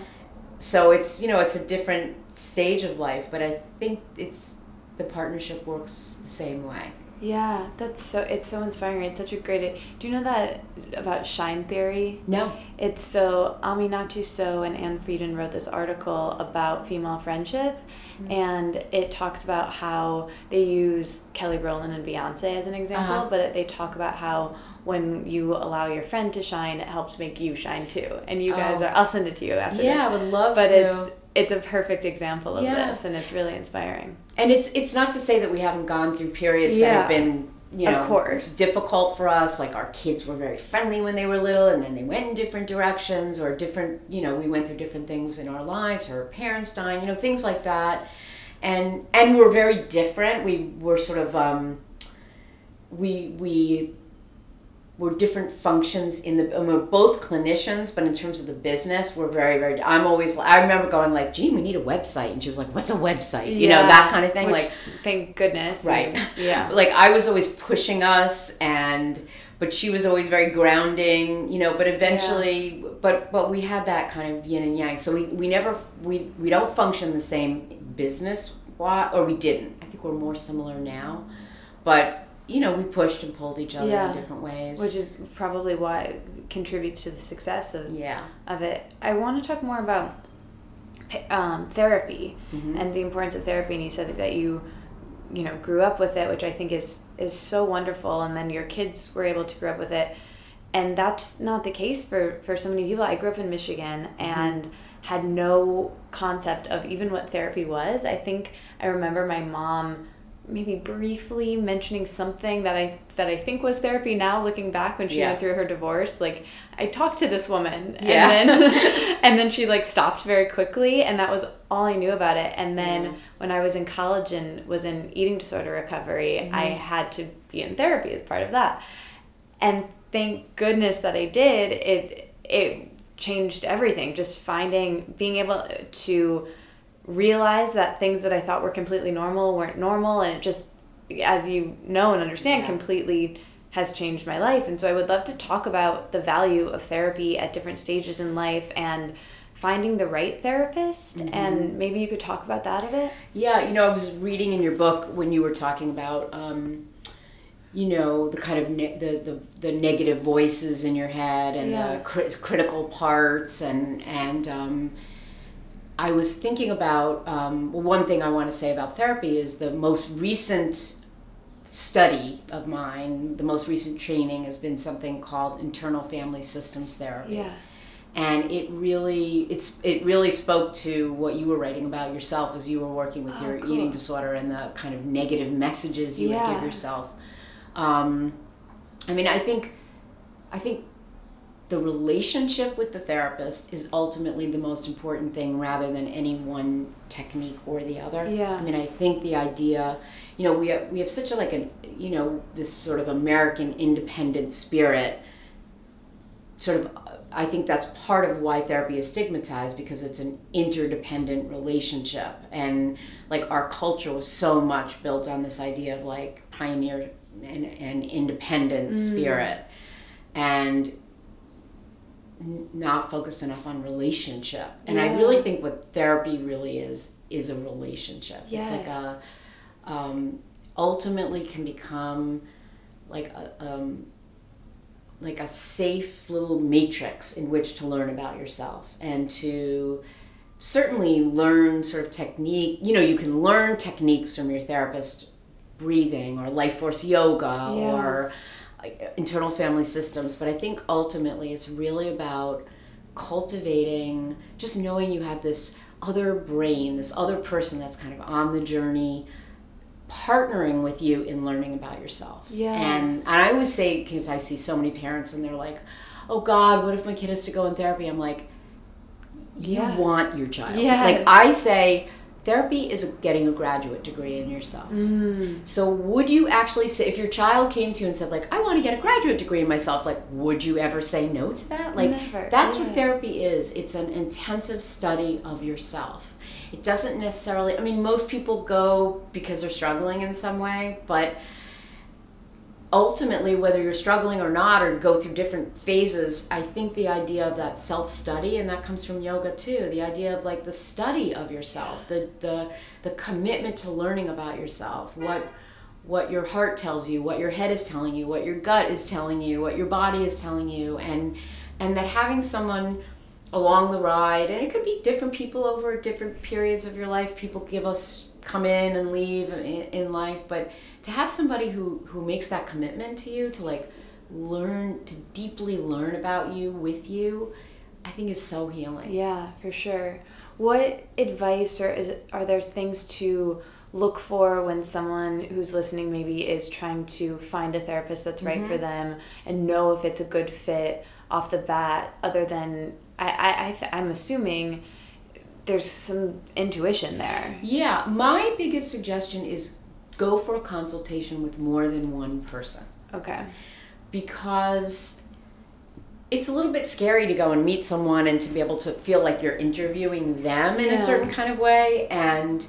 so it's you know it's a different stage of life but i think it's the partnership works the same way Yeah, that's so it's so inspiring. It's such a great. Do you know that about shine theory? no It's so Aminatou Sow and Ann Friedman wrote this article about female friendship, and it talks about how they use Kelly Rowland and Beyonce as an example, Uh-huh. but they talk about how when you allow your friend to shine, it helps make you shine too. And you guys Oh. are. I'll send it to you after yeah this. i would love to But it's it's a perfect example of Yeah. this, and it's really inspiring. and it's it's not to say that we haven't gone through periods that have been you Of know course. difficult for us like our kids were very friendly when they were little and then they went in different directions or different you know we went through different things in our lives her parents dying you know things like that and and we're very different we were sort of um we we were different functions in the and we're both clinicians but in terms of the business we're very very i'm always i remember going like gee we need a website and she was like what's a website you know that kind of thing Which, like thank goodness. Right. and- yeah. [LAUGHS] like I was always pushing us and but she was always very grounding, you know, but eventually but but we had that kind of yin and yang. So we, we never we we don't function the same business or we didn't. I think we're more similar now. But you know, we pushed and pulled each other Yeah. in different ways. Which is probably why contributes to the success of yeah. of it. I want to talk more about um, therapy Mhm. and the importance of therapy. And you said that you, you know, grew up with it, which I think is is so wonderful. And then your kids were able to grow up with it, and that's not the case for for so many people. I grew up in Michigan and had no concept of even what therapy was. I think I remember my mom maybe briefly mentioning something that I that I think was therapy now looking back when she Yeah. went through her divorce like I talked to this woman Yeah. and then [LAUGHS] and then she like stopped very quickly and that was all I knew about it and then Yeah. when I was in college and was in eating disorder recovery I mm-hmm. had to be in therapy as part of that and thank goodness that I did it it changed everything just finding being able to realize that things that I thought were completely normal weren't normal and it just as you know and understand Yeah. completely has changed my life and so I would love to talk about the value of therapy at different stages in life and finding the right therapist and maybe you could talk about that a bit Yeah, you know, I was reading in your book when you were talking about, um, you know, the kind of ne- the, the the negative voices in your head and Yeah. the cri- critical parts, and and um, I was thinking about um, well, one thing I want to say about therapy is the most recent study of mine, the most recent training has been something called internal family systems therapy. Yeah. And it really it's it really spoke to what you were writing about yourself as you were working with Oh, your cool. eating disorder and the kind of negative messages you would give yourself. Um, i mean i think i think the relationship with the therapist is ultimately the most important thing rather than any one technique or the other. Yeah. i mean i think the idea you know we have, we have such a like a you know this sort of american independent spirit. Sort of i think that's part of why therapy is stigmatized because it's an interdependent relationship. And like our culture was so much built on this idea of like pioneer and, and independent mm. spirit. And not focused enough on relationship and i really think what therapy really is is a relationship Yes. it's like a um, ultimately can become like a um, like a safe little matrix in which to learn about yourself and to certainly learn sort of technique you know you can learn techniques from your therapist breathing or life force yoga Yeah. or internal family systems. But I think ultimately it's really about cultivating, just knowing you have this other brain, this other person that's kind of on the journey, partnering with you in learning about yourself. Yeah. And, and I always say, because I see so many parents and they're like, oh God, what if my kid has to go in therapy? I'm like, you Yeah. want your child. Yeah. Like I say, therapy is getting a graduate degree in yourself. Mm. So would you actually say if your child came to you and said like I want to get a graduate degree in myself like would you ever say no to that? Like Never, that's yeah. what therapy is. It's an intensive study of yourself. It doesn't necessarily I mean most people go because they're struggling in some way, but ultimately whether you're struggling or not or go through different phases i think the idea of that self-study and that comes from yoga too the idea of like the study of yourself the the the commitment to learning about yourself what what your heart tells you what your head is telling you what your gut is telling you what your body is telling you and and that having someone along the ride and it could be different people over different periods of your life people give us come in and leave in, in life but to have somebody who who makes that commitment to you to like learn to deeply learn about you with you i think is so healing Yeah, for sure. What advice or is are there things to look for when someone who's listening maybe is trying to find a therapist that's right Mm-hmm. for them and know if it's a good fit off the bat other than I I, I th- I'm assuming there's some intuition there. yeah my biggest suggestion is go for a consultation with more than one person Okay. because it's a little bit scary to go and meet someone and to be able to feel like you're interviewing them in Yeah. a certain kind of way and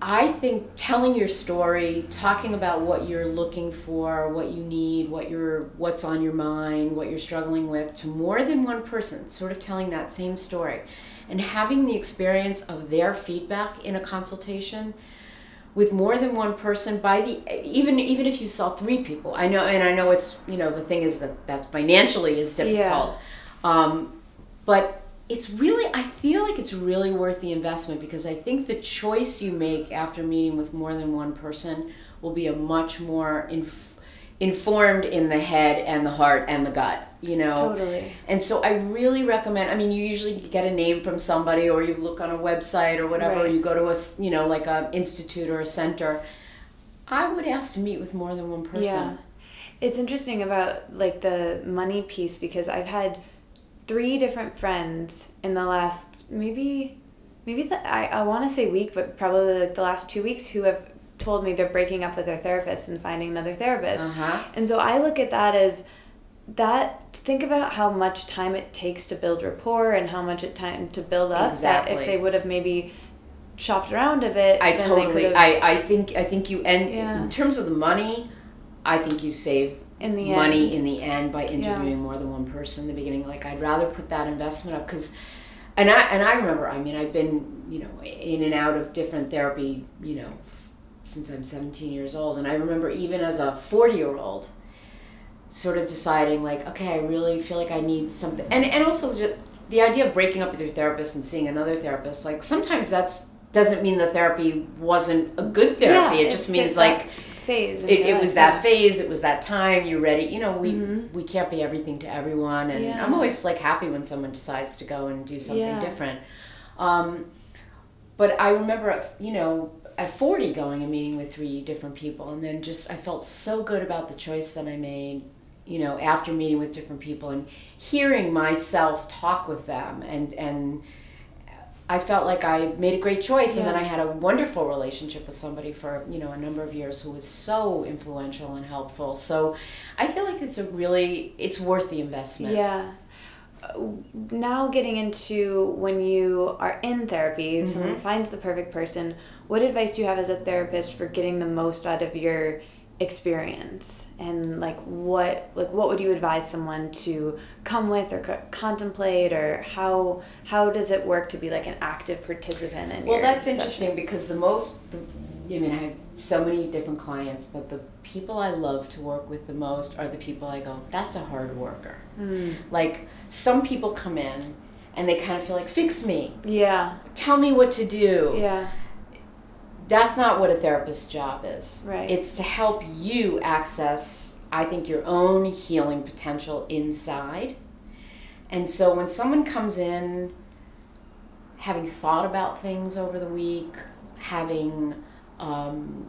I think telling your story, talking about what you're looking for, what you need, what you're what's on your mind, what you're struggling with to more than one person, sort of telling that same story and having the experience of their feedback in a consultation with more than one person by the even even if you saw three people. I know and i know it's you know the thing is that that financially is difficult. Um, but it's really i feel like it's really worth the investment because i think the choice you make after meeting with more than one person will be a much more inf- informed in the head and the heart and the gut you know Totally. and so I really recommend. I mean, you usually get a name from somebody, or you look on a website or whatever. Or Right. you go to a you know like a institute or a center. I would ask to meet with more than one person. Yeah. It's interesting about like the money piece because I've had three different friends in the last maybe maybe the, I, I want to say week but probably like the last two weeks who have told me they're breaking up with their therapist and finding another therapist. Uh huh. And so I look at that as that think about how much time it takes to build rapport and how much it time to build up that Exactly. if they would have maybe shopped around a bit I totally. I I think I think you and Yeah. in terms of the money, I think you save in the money end. in the end by interviewing more than one person in the beginning. Like I'd rather put that investment up because, and I and I remember. I mean, I've been you know in and out of different therapy. You know, since I'm 17 years old, and I remember even as a 40 year old, sort of deciding like, okay, I really feel like I need something, and and also just the idea of breaking up with your therapist and seeing another therapist. Like sometimes that's doesn't mean the therapy wasn't a good therapy. Yeah, it just means like phase it, it was that phase it was that time you're ready you know we Mhm. we can't be everything to everyone and Yeah. i'm always like happy when someone decides to go and do something Yeah. different um, but i remember at, you know at 40 going and meeting with three different people and then just i felt so good about the choice that i made you know after meeting with different people and hearing myself talk with them and and I felt like I made a great choice, and then I had a wonderful relationship with somebody for you know a number of years who was so influential and helpful. So I feel like it's a really it's worth the investment. Yeah. Now getting into when you are in therapy, someone Mhm. finds the perfect person. What advice do you have as a therapist for getting the most out of your experience? And like what like what would you advise someone to come with or co- contemplate or how how does it work to be like an active participant in Well, that's session? interesting because the most, the, I mean, I have so many different clients, but the people I love to work with the most are the people I go, that's a hard worker. Mm. Like some people come in and they kind of feel like, fix me, Yeah. tell me what to do. Yeah. That's not what a therapist's job is. Right. It's to help you access, I think, your own healing potential inside. And so when someone comes in having thought about things over the week, having um,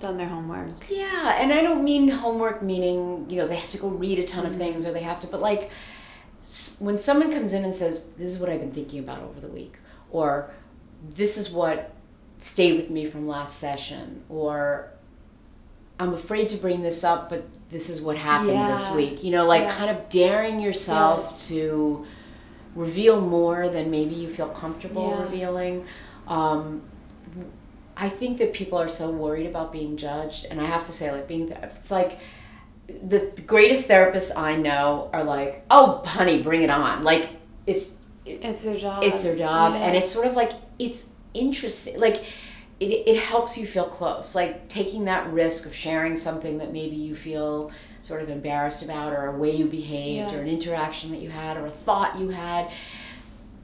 Done their homework. yeah, and I don't mean homework meaning, you know, they have to go read a ton of things or they have to, but like when someone comes in and says, This is what I've been thinking about over the week, or this is what stayed with me from last session, or I'm afraid to bring this up, but this is what happened this week. You know, like Yeah. kind of daring yourself Yes. to reveal more than maybe you feel comfortable Yeah. revealing. Um, I think that people are so worried about being judged, and I have to say, like being, th- it's like the greatest therapists I know are like, "Oh, honey, bring it on!" Like it's It's their job. it's their job, Yeah. and it's sort of like it's interesting. Like it, it helps you feel close. Like taking that risk of sharing something that maybe you feel sort of embarrassed about, or a way you behaved, Yeah. or an interaction that you had, or a thought you had.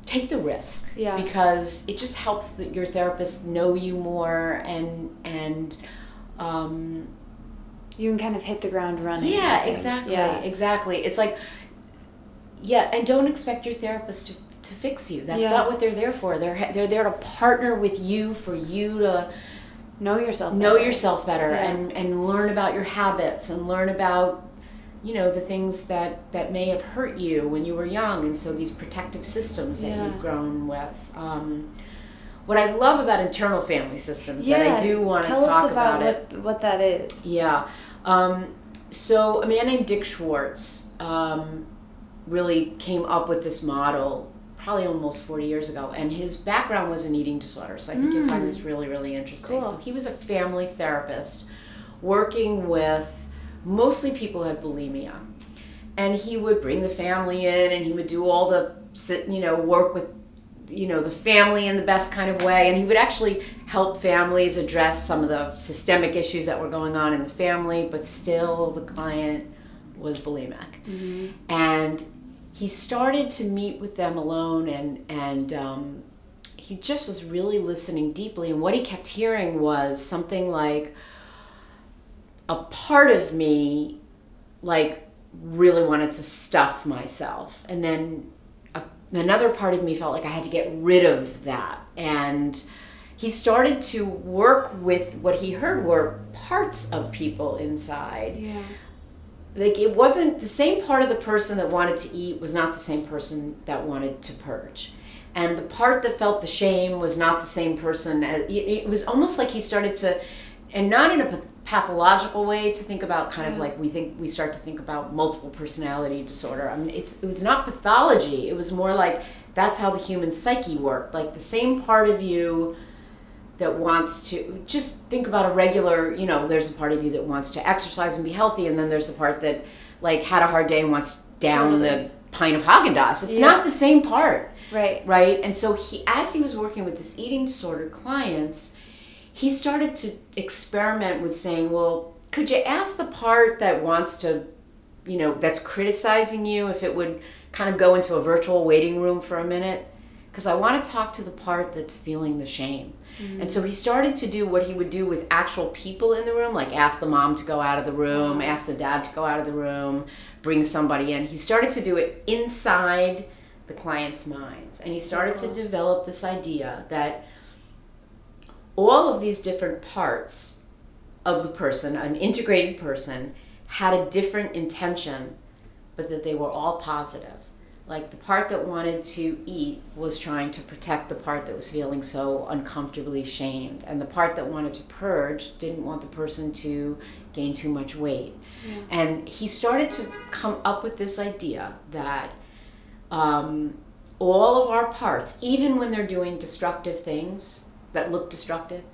Take the risk Yeah. because it just helps that your therapist know you more and and um, you can kind of hit the ground running. Yeah, exactly, Yeah. exactly. It's like, yeah, and don't expect your therapist to, to fix you. That's Yeah. not what they're there for. They're they're there to partner with you for you to Know yourself. know better. yourself better Yeah. and and learn about your habits and learn about you know the things that that may have hurt you when you were young and so these protective systems that Yeah. you've grown with um, what I love about internal family systems that I do want to talk about, it. what what that is. Yeah. Um, so a man named Dick Schwartz um, really came up with this model probably almost 40 years ago. And his background was in eating disorders. So I think you'll find mm. this really, really interesting. Cool. So he was a family therapist working with mostly people who had bulimia. And he would bring the family in and he would do all the, sit- you know, work with you know the family in the best kind of way and he would actually help families address some of the systemic issues that were going on in the family but still the client was bulimic mm-hmm. and he started to meet with them alone and and um, he just was really listening deeply. And what he kept hearing was something like a part of me like really wanted to stuff myself. And then a, another part of me felt like i had to get rid of that. And he started to work with what he heard were parts of people inside. Yeah. Like it wasn't the same part of the person that wanted to eat was not the same person that wanted to purge. And the part that felt the shame was not the same person as, it, it was almost like he started to and not in a pathological way to think about kind of mm. like we think we start to think about multiple personality disorder. I mean it's it was not pathology. It was more like that's how the human psyche worked. Like the same part of you that wants to just think about a regular you know there's a part of you that wants to exercise and be healthy and then there's the part that like had a hard day and wants down Totally. the pint of Haagen-Dazs it's Yeah. not the same part Right. right and so he as he was working with this eating disorder clients he started to experiment with saying well could you ask the part that wants to you know that's criticizing you if it would kind of go into a virtual waiting room for a minute because i want to talk to the part that's feeling the shame and so he started to do what he would do with actual people in the room like ask the mom to go out of the room ask the dad to go out of the room bring somebody in. He started to do it inside the client's minds. And he started to develop this idea that all of these different parts of the person, an integrated person, had a different intention, but that they were all positive. Like the part that wanted to eat was trying to protect the part that was feeling so uncomfortably shamed, and the part that wanted to purge didn't want the person to gain too much weight. And he started to come up with this idea that um, all of our parts, even when they're doing destructive things that look destructive,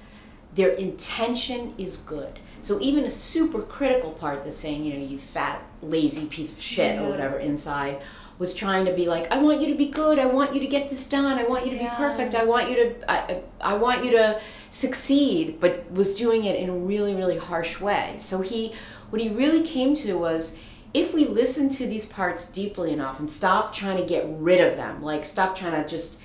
their intention is good. So even a super critical part that's saying, you know, you fat, lazy piece of shit or whatever inside was trying to be like, I want you to be good. I want you to get this done. I want you to Yeah. be perfect. I want you to, I, I I want you to succeed, but was doing it in a really, really harsh way. So he, what he really came to was, if we listen to these parts deeply enough and stop trying to get rid of them, like stop trying to just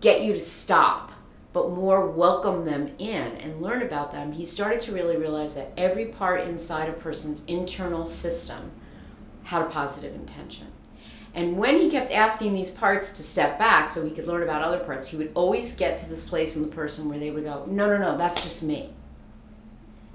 get you to stop, but more welcome them in and learn about them, he started to really realize that every part inside a person's internal system had a positive intention. And when he kept asking these parts to step back so he could learn about other parts, he would always get to this place in the person where they would go, No, no, no, that's just me.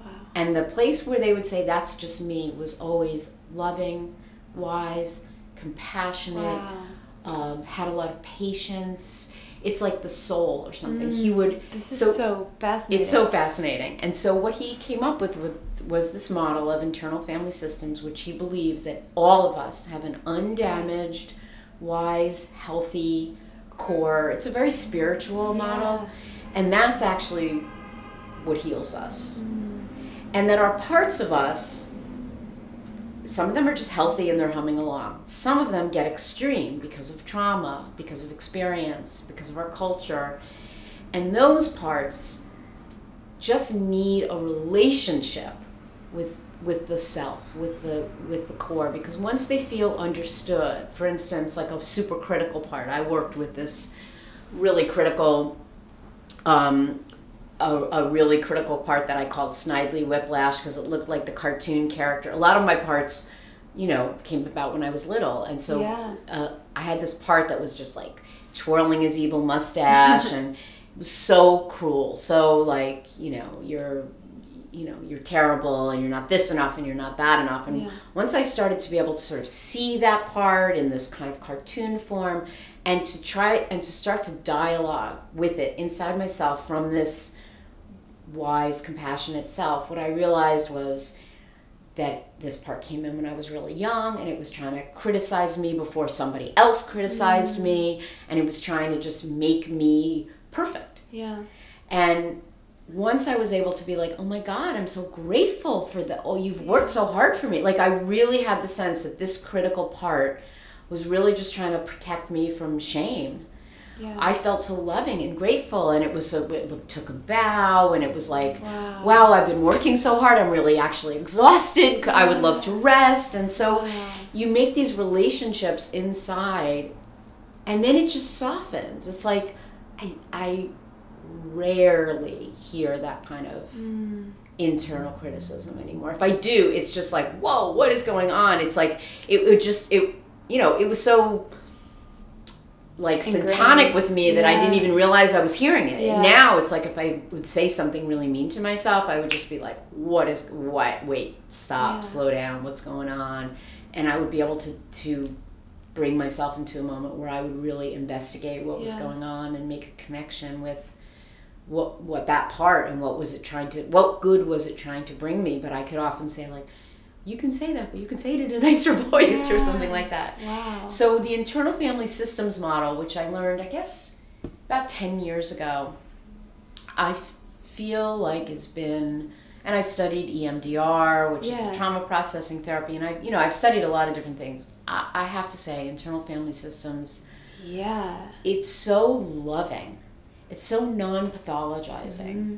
Wow. And the place where they would say, That's just me, was always loving, wise, compassionate, Wow. um, had a lot of patience. It's like the soul or something. He would. Mm. This is so so, fascinating. it's so fascinating. And so what he came up with, with was this model of internal family systems, which he believes that all of us have an undamaged, wise, healthy core. It's a very spiritual model. And that's actually what heals us. Mm-hmm. And that our parts of us, some of them are just healthy and they're humming along. Some of them get extreme because of trauma, because of experience, because of our culture. And those parts just need a relationship with with the self, with the with the core because once they feel understood, for instance, like a super critical part. I worked with this really critical um, a, a really critical part that I called Snidely Whiplash because it looked like the cartoon character. A lot of my parts, you know, came about when I was little, and so Yeah. uh, I had this part that was just like twirling his evil mustache, [LAUGHS] and it was so cruel. So like, you know, you're, you know, you're terrible, and you're not this enough, and you're not that enough. And Yeah. once I started to be able to sort of see that part in this kind of cartoon form, and to try and to start to dialogue with it inside myself from this wise, compassionate self, what I realized was that this part came in when I was really young and it was trying to criticize me before somebody else criticized mm. me and it was trying to just make me perfect. Yeah. And once I was able to be like, oh my God, I'm so grateful for the, oh, you've worked so hard for me. Like, I really had the sense that this critical part was really just trying to protect me from shame. Yeah. I felt so loving and grateful, and it was a, it took a bow, and it was like, Wow. wow, I've been working so hard, I'm really actually exhausted. I would love to rest, and so you make these relationships inside, and then it just softens. It's like I I rarely hear that kind of Mm. internal criticism anymore. If I do, it's just like, whoa, what is going on? It's like it would just it you know, it was so like Ingrained. satanic with me that I didn't even realize I was hearing it. Yeah. Now it's like if I would say something really mean to myself, I would just be like, what is what? Wait, stop, Yeah. slow down, what's going on? And I would be able to to bring myself into a moment where I would really investigate what was going on and make a connection with what what that part and what was it trying to what good was it trying to bring me but i could often say like you can say that but you can say it in a nicer [LAUGHS] voice or something like that Wow. so the internal family systems model which i learned i guess about 10 years ago i f- feel like has been and i've studied emdr which Yeah. is trauma processing therapy and i've you know i've studied a lot of different things i, I have to say internal family systems Yeah. it's so loving. It's so non pathologizing. Mm-hmm.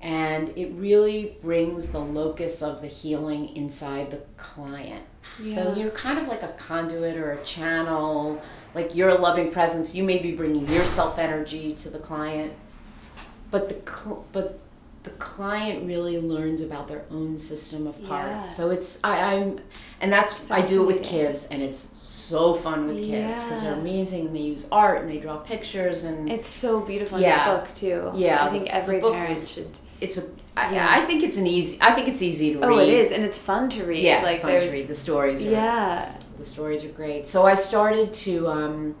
And it really brings the locus of the healing inside the client. So you're kind of like a conduit or a channel. Like you're a loving presence. You may be bringing your self energy to the client, but the cl- but the client really learns about their own system of parts. Yeah. So it's I, I'm, and that's I do it with kids, and it's so fun with kids because they're amazing and they use art and they draw pictures and It's so beautiful Yeah. in the book too. Yeah, I think every parent should. it's a I, Yeah. I think it's an easy I think it's easy to read. Oh, it is, and it's fun to read. Yeah, like it's fun there's. to read. The stories are Yeah. the stories are great. So I started to, um,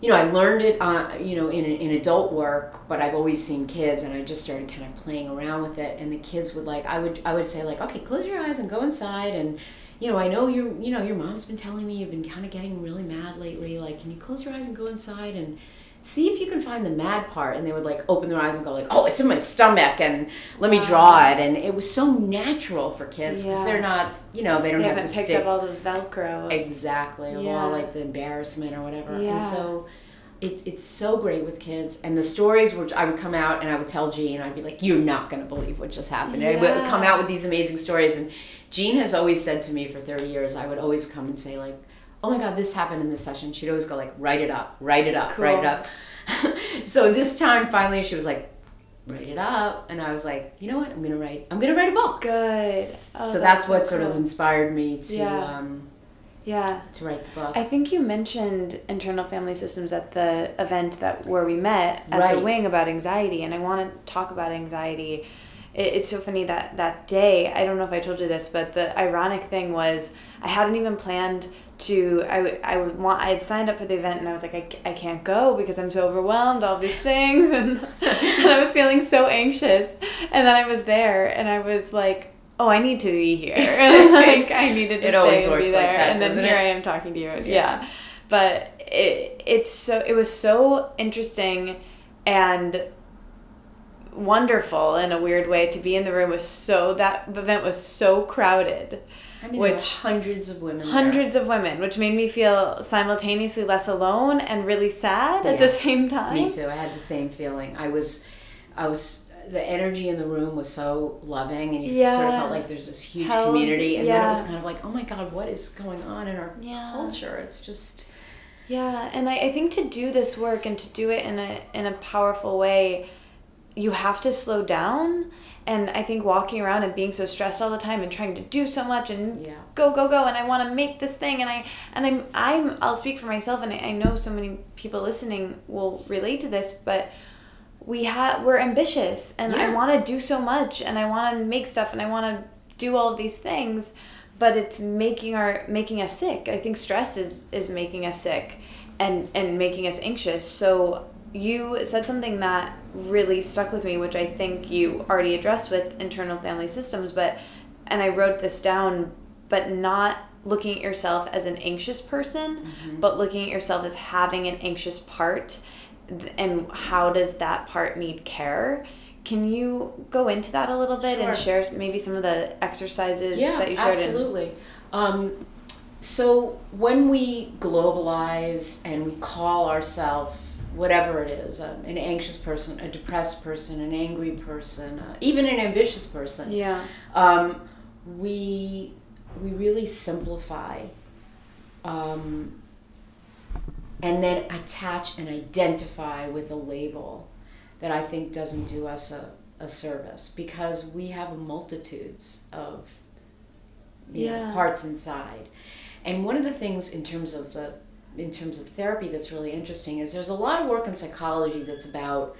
you know, I learned it, uh, you know, in, in adult work, but I've always seen kids, and I just started kind of playing around with it. And the kids would like, I would, I would say like, okay, close your eyes and go inside, and you know, I know your, you know, your mom's been telling me you've been kind of getting really mad lately. Like, can you close your eyes and go inside and see if you can find the mad part? And they would like open their eyes and go like, oh, it's in my stomach, and let me draw it. And it was so natural for kids because Yeah. they're not, you know, they don't They have haven't the picked stick. up all the Velcro. Exactly. Yeah. Well, like the embarrassment or whatever. Yeah. And so it, it's so great with kids. And the stories were, I would come out and I would tell Jean, I'd be like, you're not going to believe what just happened. yeah. I would come out with these amazing stories. And Jean has always said to me for 30 years, I would always come and say, like, oh my God, this happened in this session. She'd always go, like, write it up, write it up, write it up. [LAUGHS] so this time, finally, she was like, write it up. And I was like, you know what? I'm going to write, I'm going to write a book. Good. Oh, so that's, what so sort of inspired me to, Yeah. um, Yeah. to write the book. I think you mentioned internal family systems at the event that where we met at the wing about anxiety, and I want to talk about anxiety. It, it's so funny that that day I don't know if I told you this, but the ironic thing was I hadn't even planned to. I would I would want I had signed up for the event and I was like I, I can't go because I'm so overwhelmed all these things and [LAUGHS] and I was feeling so anxious and then I was there and I was like. Oh, I need to be here. [LAUGHS] like I needed to stay and be like there, that, and then here it? I am talking to you. Yeah. yeah but it it's so it was so interesting and wonderful in a weird way to be in the room was so that event was so crowded I mean, there which- hundreds of women. there. hundreds of women which made me feel simultaneously less alone and really sad at the same time Me too. I had the same feeling. I was, I was. The energy in the room was so loving, and you sort of felt like there's this huge Held, community. And then yeah. it was kind of like, oh my god, what is going on in our Yeah. culture? It's just Yeah, and I, I think to do this work and to do it in a in a powerful way, you have to slow down. And I think walking around and being so stressed all the time and trying to do so much and Yeah. go go go and I want to make this thing and I and I'm I'm I'll speak for myself and I, I know so many people listening will relate to this, but we have we're ambitious and I want to do so much and I want to make stuff and I want to do all of these things but it's making our making us sick i think stress is is making us sick and and making us anxious so you said something that really stuck with me which i think you already addressed with internal family systems but and i wrote this down but not looking at yourself as an anxious person but looking at yourself as having an anxious part and how does that part need care? Can you go into that a little bit and share maybe some of the exercises yeah, that you shared in? absolutely. Um, so when we globalize and we call ourselves whatever it is, um, an anxious person, a depressed person, an angry person, uh, even an ambitious person, yeah um, we we really simplify um, and then attach and identify with a label that I think doesn't do us a, a service because we have multitudes of you know, Yeah. parts inside. And one of the things in terms of the in terms of therapy that's really interesting is there's a lot of work in psychology that's about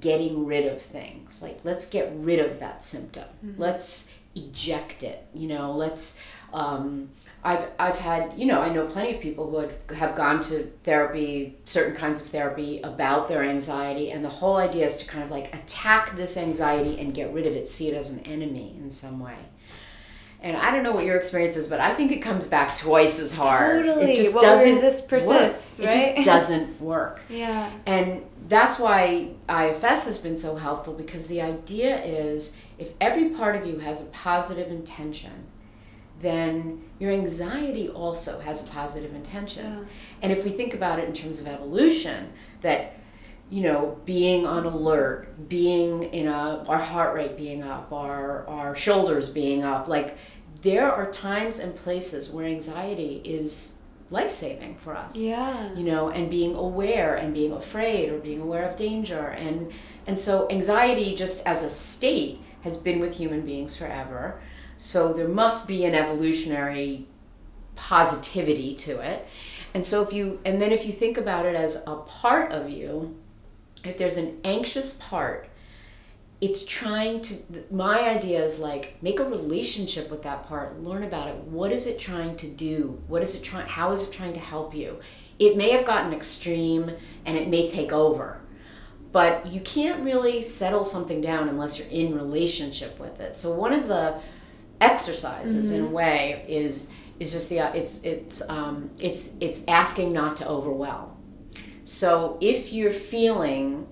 getting rid of things. Like let's get rid of that symptom. Let's eject it. You know, let's um, I've I've had you know I know plenty of people who had, have gone to therapy, certain kinds of therapy about their anxiety, and the whole idea is to kind of like attack this anxiety and get rid of it, see it as an enemy in some way. And I don't know what your experience is, but I think it comes back twice as hard. Totally. It just What doesn't resist persists, work. It just doesn't work. yeah And that's why IFS has been so helpful because the idea is if every part of you has a positive intention, then your anxiety also has a positive intention. Yeah. And if we think about it in terms of evolution, that you know, being on alert, being in a our heart rate being up, our our shoulders being up, like there are times and places where anxiety is life saving for us. Yeah. You know and being aware and being afraid or being aware of danger. And and so anxiety just as a state has been with human beings forever. So there must be an evolutionary positivity to it. And so if you and then if you think about it as a part of you if there's an anxious part it's trying to my idea is like make a relationship with that part learn about it. What is it trying to do? What is it trying how is it trying to help you? It may have gotten extreme and it may take over but you can't really settle something down unless you're in relationship with it. So one of the exercises in a way is is just the it's it's um, it's it's asking not to overwhelm. So if you're feeling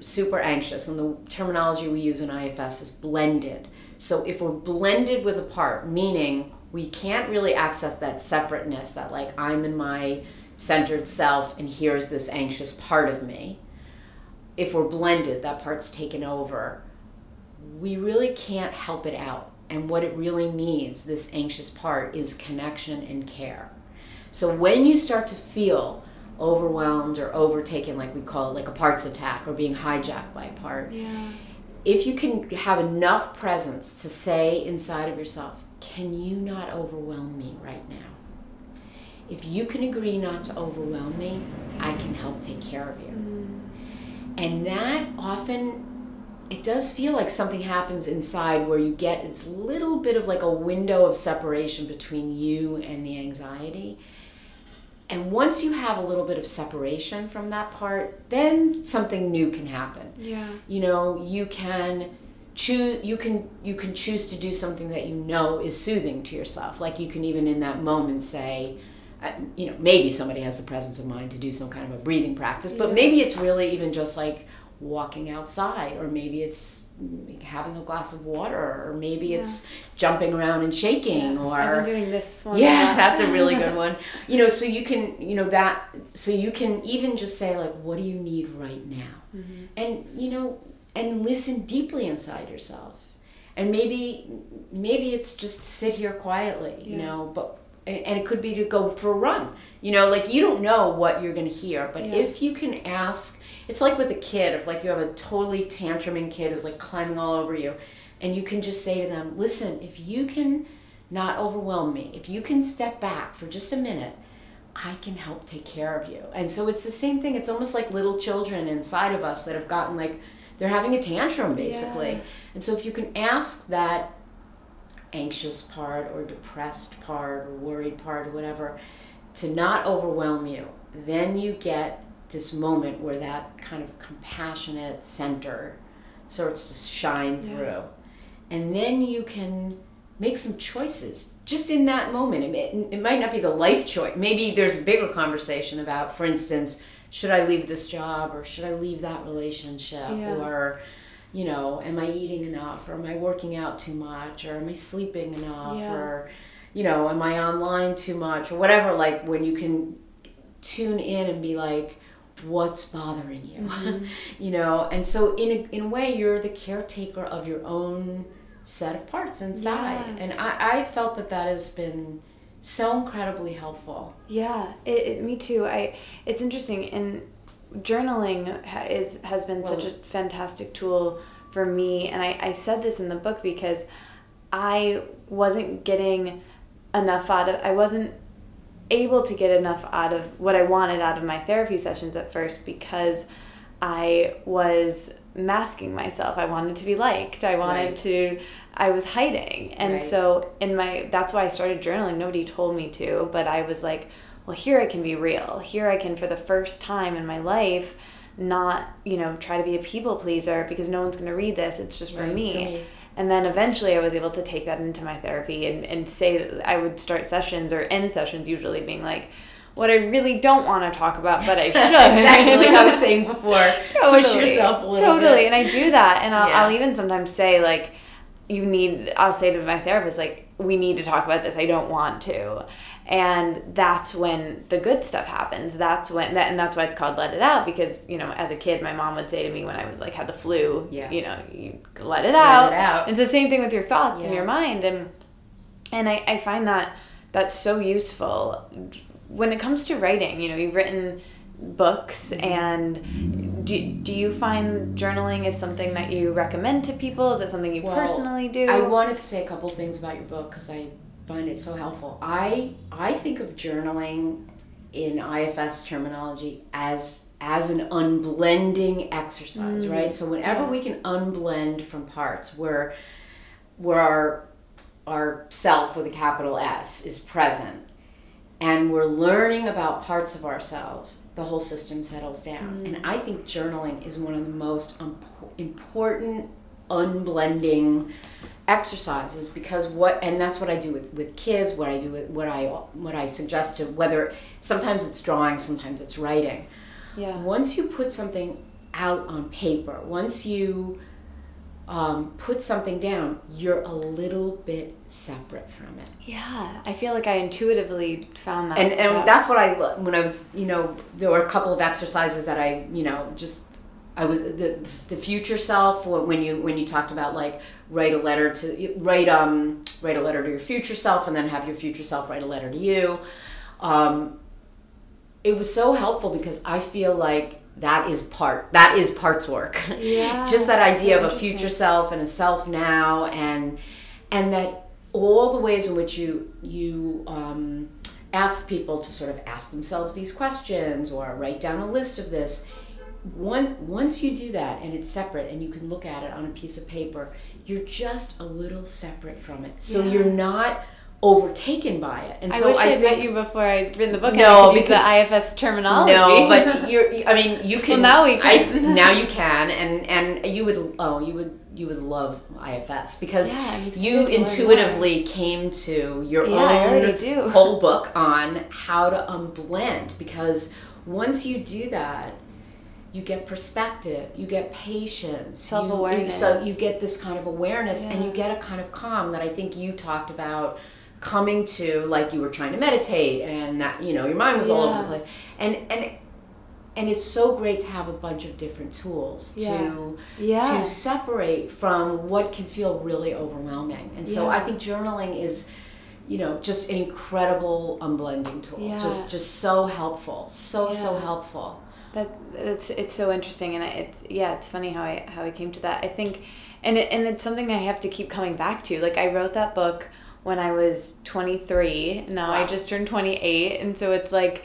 super anxious, and the terminology we use in IFS is blended. So if we're blended with a part, meaning we can't really access that separateness, that like I'm in my centered self and here's this anxious part of me. If we're blended, that part's taken over. We really can't help it out. And what it really needs, this anxious part, is connection and care. So when you start to feel overwhelmed or overtaken, like we call it, like a parts attack or being hijacked by a part. Yeah. If you can have enough presence to say inside of yourself, can you not overwhelm me right now? If you can agree not to overwhelm me, I can help take care of you. Mm. And that often it does feel like something happens inside where you get this little bit of like a window of separation between you and the anxiety. And once you have a little bit of separation from that part, then something new can happen. Yeah. You know, you can choose you can you can choose to do something that you know is soothing to yourself. Like you can even in that moment say, uh, you know, maybe somebody has the presence of mind to do some kind of a breathing practice, but Yeah. maybe it's really even just like walking outside, or maybe it's having a glass of water, or maybe Yeah. it's jumping around and shaking, or I've been doing this one. yeah, that's a really good [LAUGHS] one. You know, so you can, you know, that, so you can even just say, like, what do you need right now? Mhm. And, you know, and listen deeply inside yourself. And maybe, maybe it's just sit here quietly, you know, but, and and it could be to go for a run. You know, like you don't know what you're going to hear, but Yeah. if you can ask, it's like with a kid, if like you have a totally tantruming kid who's like climbing all over you, and you can just say to them, listen, if you can not overwhelm me, if you can step back for just a minute, I can help take care of you. And so it's the same thing. It's almost like little children inside of us that have gotten like, they're having a tantrum basically. Yeah. And so if you can ask that anxious part or depressed part or worried part or whatever to not overwhelm you, then you get this moment where that kind of compassionate center starts to shine Yeah. through. And then you can make some choices just in that moment. It, may, it might not be the life choice. Maybe there's a bigger conversation about, for instance, should I leave this job or should I leave that relationship Yeah. or you know, am I eating enough or am I working out too much or am I sleeping enough Yeah. or you know, am I online too much or whatever like when you can tune in and be like what's bothering you [LAUGHS] Mhm. you know and so in a, in a way you're the caretaker of your own set of parts inside Yeah. and I, I felt that that has been so incredibly helpful Yeah, it, it, me too. I it's interesting and journaling ha- is has been such a fantastic tool for me and I, I said this in the book because I wasn't getting enough out of I wasn't able to get enough out of what I wanted out of my therapy sessions at first because I was masking myself. I wanted to be liked. I wanted Right. to I was hiding. And Right. so in my that's why I started journaling. Nobody told me to, but I was like, well, here I can be real. Here I can for the first time in my life not, you know, try to be a people pleaser because no one's going to read this. It's just for, Right, me. for me. And then eventually I was able to take that into my therapy and, and say that I would start sessions or end sessions usually being like, what I really don't want to talk about, but I [LAUGHS] should. exactly like I was saying [LAUGHS] before totally. push yourself a little totally. bit And I do that. And I'll, Yeah. I'll even sometimes say, like, you need, I'll say to my therapist, like, we need to talk about this. I don't want to. And that's when the good stuff happens. That's when, that, and that's why it's called Let It Out because, you know, as a kid, my mom would say to me when I was like, had the flu, Yeah. you know, you let it out. it out. It's the same thing with your thoughts and your mind. And, and I, I find that that's so useful when it comes to writing. You know, you've written books Mm-hmm. and do, do you find journaling is something that you recommend to people is it something you Well, personally do I wanted to say a couple things about your book because I find it so helpful. I I think of journaling in IFS terminology as as an unblending exercise, Mm, right? So whenever yeah. we can unblend from parts where where our our self with a capital S is present and we're learning about parts of ourselves, the whole system settles down. Mm. And I think journaling is one of the most important unblending exercises because what and that's what I do with, with kids what I do with what I what I suggest to whether sometimes it's drawing sometimes it's writing. Yeah. Once you put something out on paper once you um, put something down you're a little bit separate from it. Yeah i feel like i intuitively found that. And and that- that's what I when I was you know there were a couple of exercises that I you know just I was the the future self when you when you talked about like write a letter to write um write a letter to your future self and then have your future self write a letter to you um it was so helpful because I feel like that is part that is parts work. Yeah, [LAUGHS] Just that idea so of a future self and a self now and and that all the ways in which you you um, ask people to sort of ask themselves these questions or write down a list of this one once you do that and it's separate and you can look at it on a piece of paper you're just a little separate from it so Yeah. you're not overtaken by it and I so wish I i would met you before I'd written the book. No, and I because- the IFS terminology. no, but [LAUGHS] you're. I mean, you can. well, now we I, can. [LAUGHS] now you can, and and you would. Oh, you would. You would love IFS because Yeah, you intuitively came to your Yeah, own whole book on how to unblend. Because once you do that, you get perspective, you get patience, Self-awareness. So you get this kind of awareness, and you get a kind of calm that I think you talked about coming to like you were trying to meditate and that you know your mind was all over the place and and and it's so great to have a bunch of different tools Yeah. to Yeah. to separate from what can feel really overwhelming and so Yeah. i think journaling is you know just an incredible unblending tool Yeah. just just so helpful so so helpful That it's it's so interesting, and I- it's yeah, it's funny how I how I came to that. I think, and it, and it's something I have to keep coming back to. Like I wrote that book when I was twenty three. Now I just turned twenty eight, and so it's like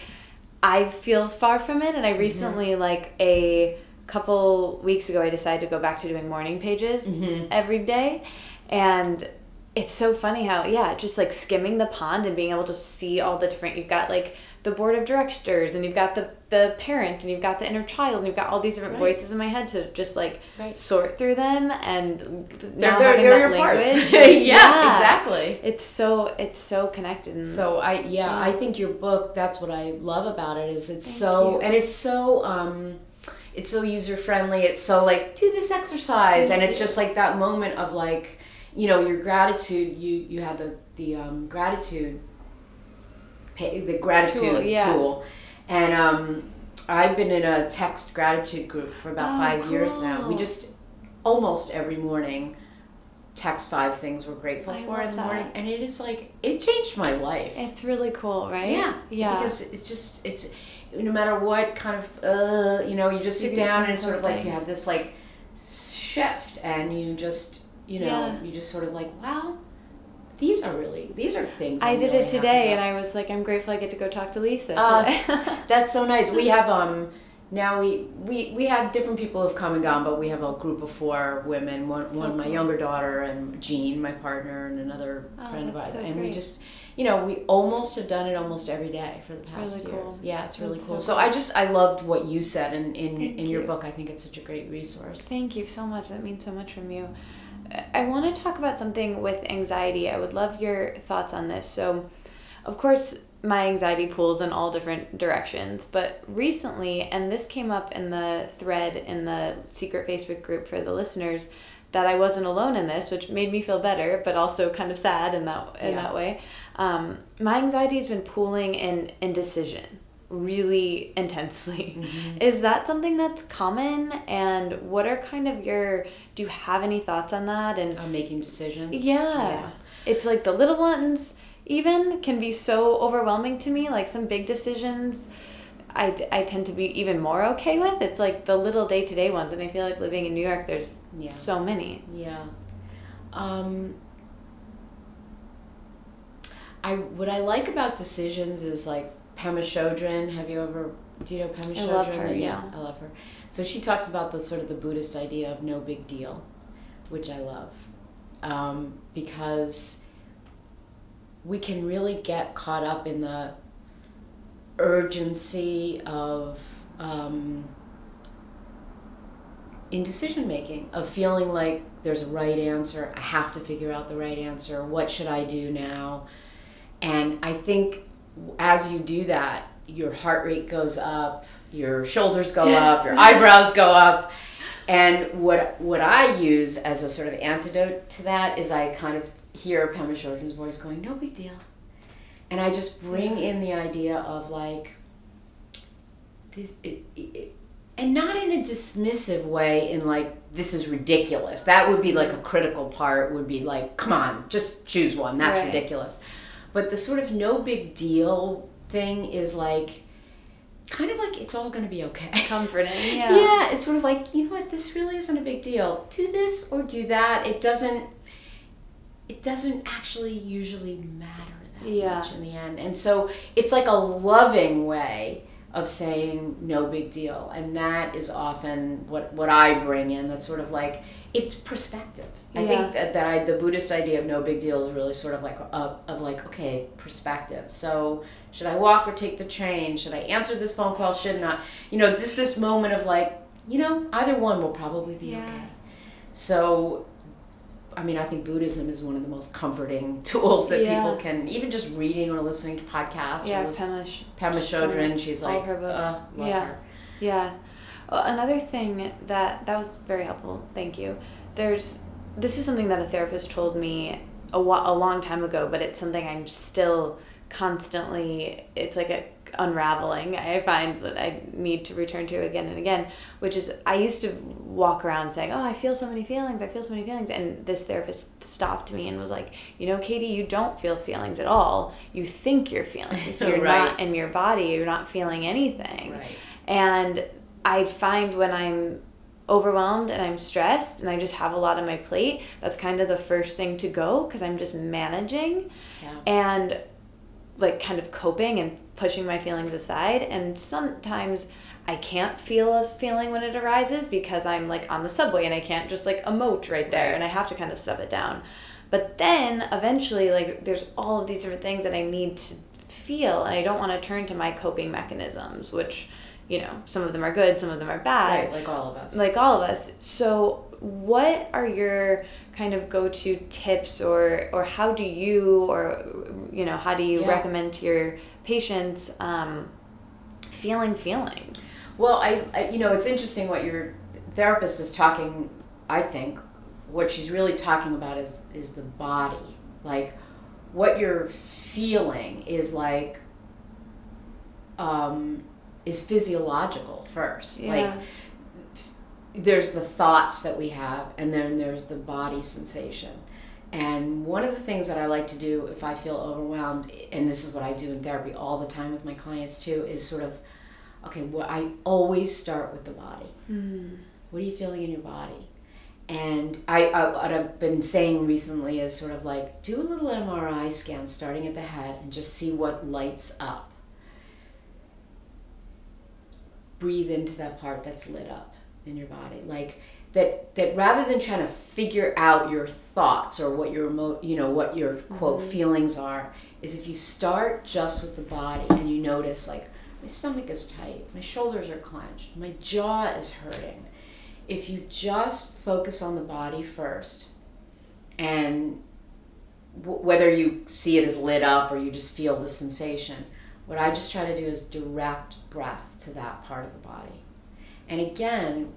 I feel far from it. And I mm-hmm. recently, like a couple weeks ago, I decided to go back to doing morning pages mm-hmm. every day, and it's so funny how yeah just like skimming the pond and being able to see all the different you've got like the board of directors and you've got the the parent and you've got the inner child and you've got all these different Right. voices in my head to just like Right. sort through them and they're, they're, they're your language [LAUGHS] parts yeah, exactly it's so it's so connected and So I yeah, Yeah. I think your book that's what I love about it is it's Thank so you. and it's so um it's so user friendly. It's so like do this exercise and it's just like that moment of like you know your gratitude you you have the the um, gratitude pay, the gratitude Tool, yeah. tool. And um I've been in a text gratitude group for about Oh, five years now. We just almost every morning text five things we're grateful I for in the morning. And it is like it changed my life. It's really cool right? Yeah yeah. because it's just it's no matter what kind of uh you know you just sit can down and sort of like you have this like shift and you just you know Yeah. you just sort of like wow these are really these are things I I'm did really it today and. I was like I'm grateful I get to go talk to Lisa Uh, today. [LAUGHS] that's so nice we have um now we, we we have different people who've come and gone but we have a group of four women one, So one my younger daughter and jean my partner and another Oh, friend of ours so and we just you know we almost have done it almost every day for the past really year cool. yeah it's really That's cool so so, i just i loved what you said in in, Thank in your you. book i think it's such a great resource Thank you so much. That means so much from you. I- want to talk about something with anxiety. I would love your thoughts on this. So, of course, my anxiety pulls in all different directions, but recently, and this came up in the thread in the secret Facebook group for the listeners, that I wasn't alone in this, which made me feel better, but also kind of sad in that in Yeah. that way. Um, my anxiety has been pooling in indecision really intensely. Is that something that's common? And what are kind of your, do you have any thoughts on that? And i'm making decisions yeah, Yeah. it's like the little ones even can be so overwhelming to me. Like some big decisions, I, I tend to be even more okay with. It's like the little day to day ones. And I feel like living in New York, there's Yeah. so many. Yeah. Um, I what I like about decisions is like Pema Chodron. Have you ever do you know Pema I Chodron? love her, yeah. I love her. So she talks about the sort of the Buddhist idea of no big deal, which I love, um, because we can really get caught up in the urgency of um, in decision making of feeling like there's a right answer i have to figure out the right answer what should i do now and i think as you do that your heart rate goes up your shoulders go up your eyebrows go up. And what what i use as a sort of antidote to that is i kind of hear pema chodron's voice going no big deal. And i just bring in the idea of like this it, it, and not in a dismissive way in like this is ridiculous. That would be like a critical part would be like come on just choose one. That's Right. ridiculous but the sort of no big deal thing is like kind of like it's all going to be okay. [LAUGHS] Comforting. [LAUGHS] Yeah. yeah, it's sort of like, you know what, this really isn't a big deal. Do this or do that. It doesn't it doesn't actually usually matter that Yeah. much in the end. And so it's like a loving way of saying no big deal. And that is often what what I bring in. That's sort of like it's perspective. I Yeah. think that, that I, the Buddhist idea of no big deal is really sort of like of, of like okay perspective. So should I walk or take the train? Should I answer this phone call? Should not? You know, just this moment of like you know either one will probably be Yeah. okay. So, I mean, I think Buddhism is one of the most comforting [LAUGHS] tools that Yeah. people can even just reading or listening to podcasts. Yeah, or Pema, Pema Chodron, she's all like of her books. uh, love Yeah. her. Yeah. Uh, another thing that that was very helpful. Thank you. There's this is something that a therapist told me a, wa- a long time ago, but it's something I'm still constantly. It's like a unraveling. I find that I need to return to again and again, which is I used to walk around saying, "Oh, I feel so many feelings. I feel so many feelings," and this therapist stopped me and was like, "You know, Katie, you don't feel feelings at all. You think you're feelings. [LAUGHS] You're Right. not in your body. You're not feeling anything." Right. And I find when I'm overwhelmed and I'm stressed and I just have a lot on my plate, that's kind of the first thing to go because I'm just managing Yeah. and like kind of coping and pushing my feelings aside. And sometimes I can't feel a feeling when it arises because I'm like on the subway and I can't just like emote right there Right. and I have to kind of stuff it down. But then eventually, like, there's all of these different things that I need to feel, and I don't want to turn to my coping mechanisms, which, you know, some of them are good, some of them are bad Right, like all of us. like all of us. So, what are your kind of go-to tips, or or how do you, or you know, how do you Yeah. recommend to your patients um, feeling feelings? Well, I, I, you know, it's interesting what your therapist is talking. I think what she's really talking about is is the body. Like, what you're feeling is like, um, is physiological first. Like, there's the thoughts that we have, and then there's the body sensation. And one of the things that I like to do if I feel overwhelmed, and this is what I do in therapy all the time with my clients too, is sort of, okay, what I always start with the body. Hmm. What are you feeling in your body? And I, I, what I've been saying recently is sort of like do a little MRI scan starting at the head and just see what lights up. Breathe into that part that's lit up in your body, like that. That rather than trying to figure out your thoughts or what your emo, you know, what your quote mm-hmm. feelings are, is if you start just with the body and you notice like my stomach is tight, my shoulders are clenched, my jaw is hurting. If you just focus on the body first, and w- whether you see it as lit up or you just feel the sensation, what I just try to do is direct breath to that part of the body. And again,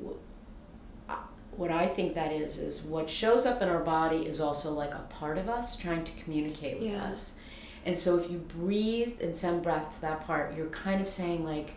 uh, what I think that is is what shows up in our body is also like a part of us trying to communicate with Yeah. us. And so if you breathe and send breath to that part, you're kind of saying like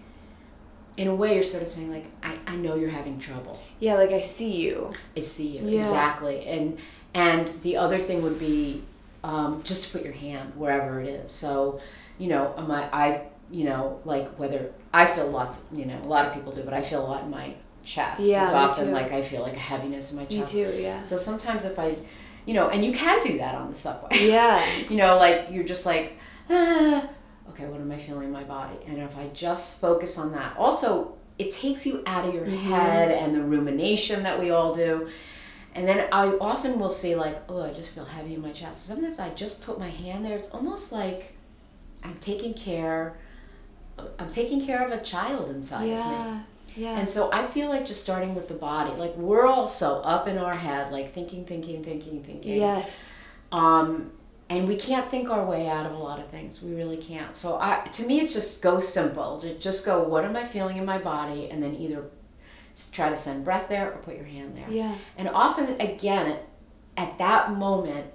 in a way you're sort of saying like I, I know you're having trouble. Yeah, like I see you. I see you Yeah. exactly. And and the other thing would be um, just to put your hand wherever it is. So, you know, my I you know like whether I feel lots. You know, a lot of people do, but I feel a lot in my chest. Yeah, me often too. like I feel like a heaviness in my chest. Me too. Yeah. So sometimes if I, you know, and you can do that on the subway. [LAUGHS] Yeah. [LAUGHS] you know, like you're just like, ah, okay, what am I feeling in my body? And if I just focus on that, also it takes you out of your head and the rumination that we all do. And then I often will say like, oh, I just feel heavy in my chest. Sometimes if I just put my hand there, it's almost like I'm taking care. I'm taking care of a child inside of me. Yeah. Yeah. And so I feel like just starting with the body, like we're all so up in our head, like thinking, thinking, thinking, thinking. yes. Um, and we can't think our way out of a lot of things. We really can't. So I, to me, it's just go simple. Just go, what am I feeling in my body? And then either try to send breath there or put your hand there. Yeah. And often, again, at that moment,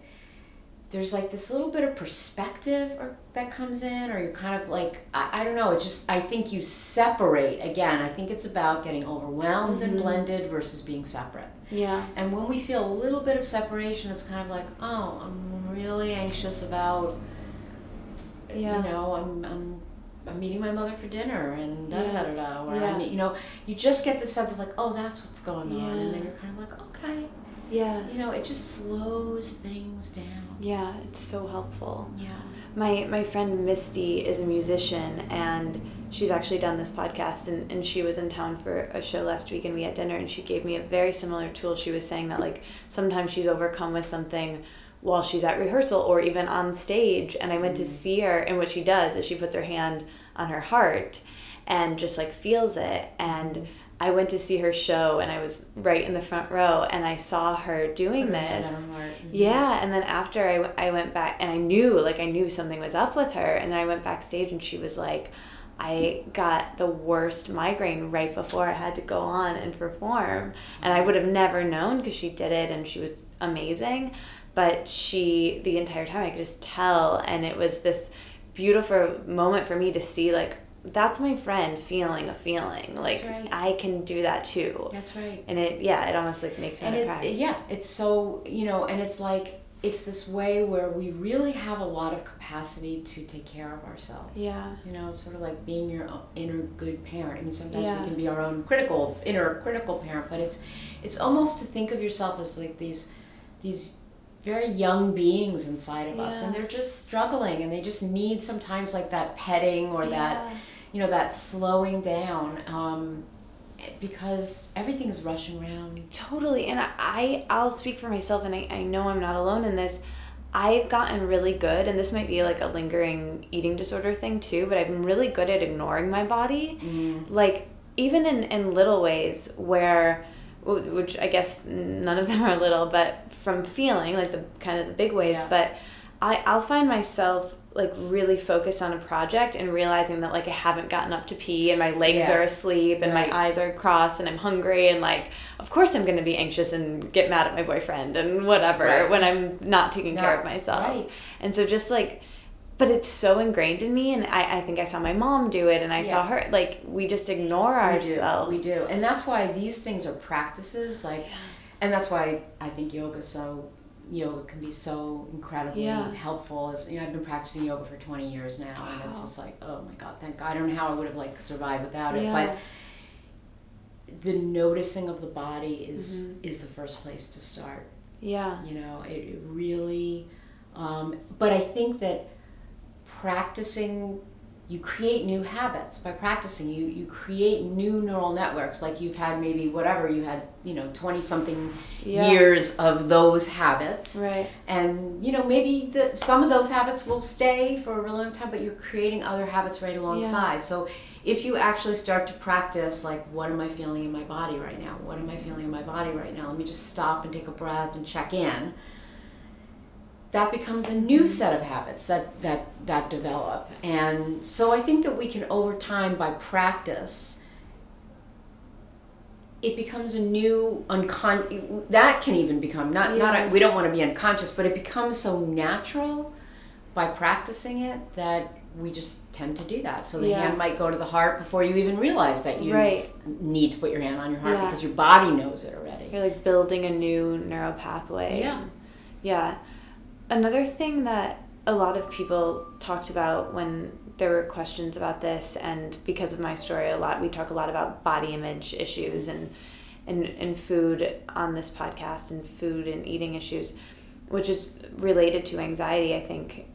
there's like this little bit of perspective or, that comes in, or you're kind of like, I, I don't know, it's just, I think you separate. Again, I think it's about getting overwhelmed and mm-hmm. blended versus being separate. Yeah. And when we feel a little bit of separation, it's kind of like, oh, I'm really anxious about, Yeah. you know, I'm, I'm, I'm meeting my mother for dinner and da da da da. Or Yeah. You know, you just get the sense of like, oh, that's what's going on, and then you're kind of like, okay, Yeah. you know, it just slows things down. Yeah, it's so helpful. Yeah. My my friend Misty is a musician and she's actually done this podcast and, and she was in town for a show last week and we had dinner and she gave me a very similar tool. She was saying that like sometimes she's overcome with something while she's at rehearsal or even on stage and I went to mm. see her and what she does is she puts her hand on her heart and just like feels it and mm. I went to see her show and I was right in the front row and I saw her doing her this. on her heart. Mhm. Yeah, and then after I, w- I went back and I knew like I knew something was up with her and then I went backstage and she was like I got the worst migraine right before I had to go on and perform and I would have never known because she did it and she was amazing but she the entire time I could just tell and it was this beautiful moment for me to see like that's my friend feeling a feeling like right. I can do that too That's right. and it yeah it almost like makes me and it, cry yeah it's so you know and it's like it's this way where we really have a lot of capacity to take care of ourselves yeah you know it's sort of like being your inner good parent i mean sometimes Yeah. we can be our own critical inner critical parent but it's it's almost to think of yourself as like these these very young beings inside of us and they're just struggling and they just need sometimes like that petting or that Yeah. You know that slowing down um, because everything is rushing around Totally. And I, I'll speak for myself and I, I know I'm not alone in this. I've gotten really good and this might be like a lingering eating disorder thing too, but i'm really good at ignoring my body. Mm. Like even in, in little ways where which I guess none of them are little, but from feeling like the kind of the big ways, Yeah. but I, I'll find myself like really focused on a project and realizing that like I haven't gotten up to pee and my legs Yeah. are asleep and Right. my eyes are crossed and I'm hungry and like of course I'm gonna be anxious and get mad at my boyfriend and whatever Right. when I'm not taking care of myself. right. And so just like but it's so ingrained in me and I, I think I saw my mom do it and I saw her like we just ignore ourselves. Do, we do, and that's why these things are practices. Like, and that's why I think yoga so yoga can be so incredibly Yeah. helpful. As you know, I've been practicing yoga for twenty years now, and it's just like, oh my god, thank God. I don't know how I would have like survived without it, Yeah. but the noticing of the body is Mhm. is the first place to start. Yeah. You know, it, it really. Um, but I think that practicing, you create new habits by practicing. You you create new neural networks. Like you've had maybe whatever you had, you know, twenty something Yeah. years of those habits, Right. and you know maybe the, some of those habits will stay for a really long time. But you're creating other habits right alongside. So. If you actually start to practice, like, what am I feeling in my body right now? What am I feeling in my body right now? Let me just stop and take a breath and check in that becomes a new set of habits that that that develop and so i think that we can over time by practice it becomes a new uncon that can even become not Yeah. not we don't want to be unconscious but it becomes so natural by practicing it that we just tend to do that so the Yeah. hand might go to the heart before you even realize that you Right. need to put your hand on your heart Yeah. because your body knows it already You're like building a new neural pathway. Yeah. Yeah. Another thing that a lot of people talked about when there were questions about this and because of my story a lot we talk a lot about body image issues and and, and food on this podcast and food and eating issues which is related to anxiety i think.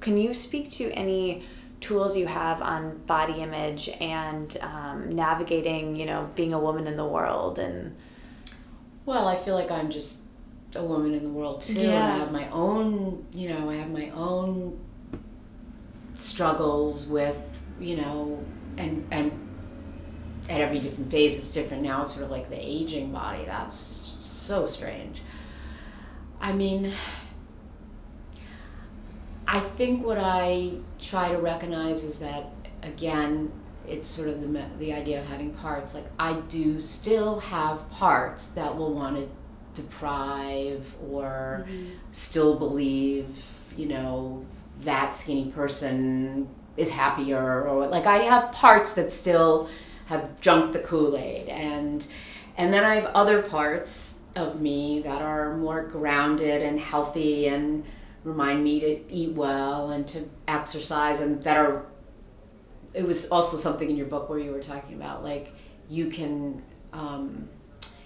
Can you speak to any tools you have on body image and um, navigating you know being a woman in the world and Well, I feel like I'm just a woman in the world too, and I have my own, you know, I have my own struggles with, you know, and and at every different phase it's different. Now it's sort of like the aging body. That's so strange. I mean, I think what I try to recognize is that again, it's sort of the the idea of having parts. Like I do still have parts that will want to deprive or still believe, you know, that skinny person is happier or like I have parts that still have junked the Kool-Aid and and then I have other parts of me that are more grounded and healthy and remind me to eat well and to exercise and that are it was also something in your book where you were talking about like you can um,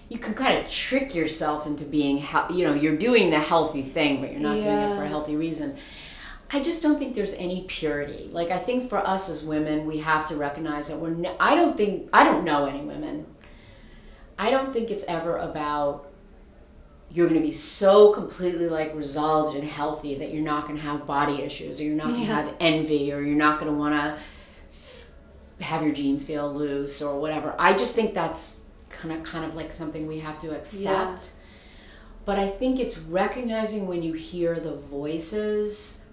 you can kind of trick yourself into being you know you're doing the healthy thing but you're not doing it for a healthy reason. I just don't think there's any purity. Like i think for us as women we have to recognize that we're ne- i don't think i don't know any women. I don't think it's ever about you're going to be so completely like resolved and healthy that you're not going to have body issues or you're not going to have envy or you're not going to want to have your jeans feel loose or whatever. I just think that's kind of kind of like something we have to accept. But I think it's recognizing when you hear the voices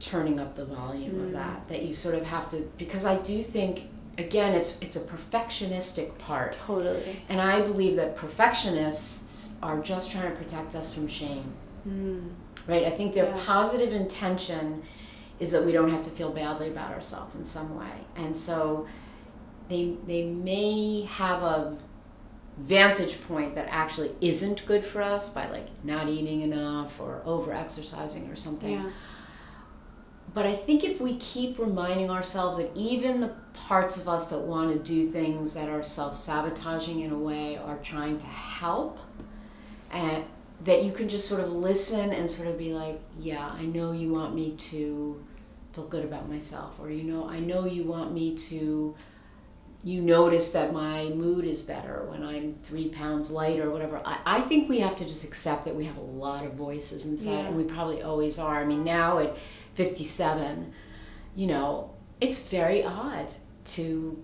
turning up the volume of that that you sort of have to because I do think again it's it's a perfectionistic part. Totally. And I believe that perfectionists are just trying to protect us from shame. Mm. Right? I think their Yeah. positive intention is that we don't have to feel badly about ourselves in some way. And so they they may have a vantage point that actually isn't good for us by like not eating enough or over exercising or something. Yeah. But I think if we keep reminding ourselves that even the parts of us that want to do things that are self sabotaging in a way are trying to help, and that you can just sort of listen and sort of be like, yeah, I know you want me to feel good about myself, or you know, I know you want me to. You notice that my mood is better when I'm three pounds lighter or whatever. I, I think we have to just accept that we have a lot of voices inside, Yeah. and we probably always are. I mean, now at 57, you know, it's very odd to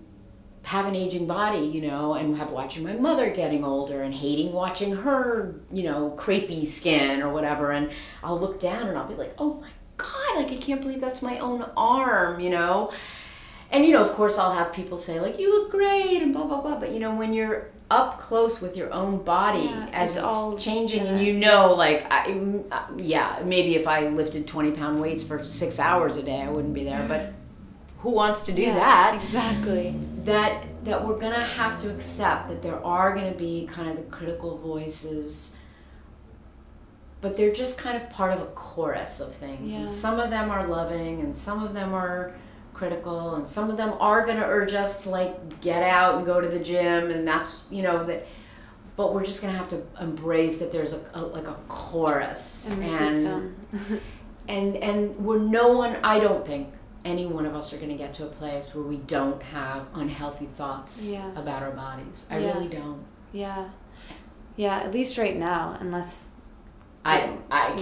have an aging body, you know, and have watching my mother getting older and hating watching her, you know, crepey skin or whatever. And I'll look down and I'll be like, oh my God, like I can't believe that's my own arm, you know. And, you know, of course, I'll have people say, like, you look great and blah, blah, blah. But, you know, when you're up close with your own body Yeah, as it's it's, all- changing and you know, like, I, uh, yeah, maybe if I lifted 20 pound weights for six hours a day, I wouldn't be there. But who wants to do Yeah, that? Exactly. that that we're gonna have to accept that there are gonna be kind of the critical voices but they're just kind of part of a chorus of things Yeah. and some of them are loving and some of them are critical and some of them are gonna urge us to like get out and go to the gym and that's you know that but we're just gonna have to embrace that there's a, a like a chorus In and system. [LAUGHS] and and we're no one i don't think any one of us are going to get to a place where we don't have unhealthy thoughts Yeah. about our bodies i Yeah. really don't yeah. Yeah. At least right now, unless. I i can't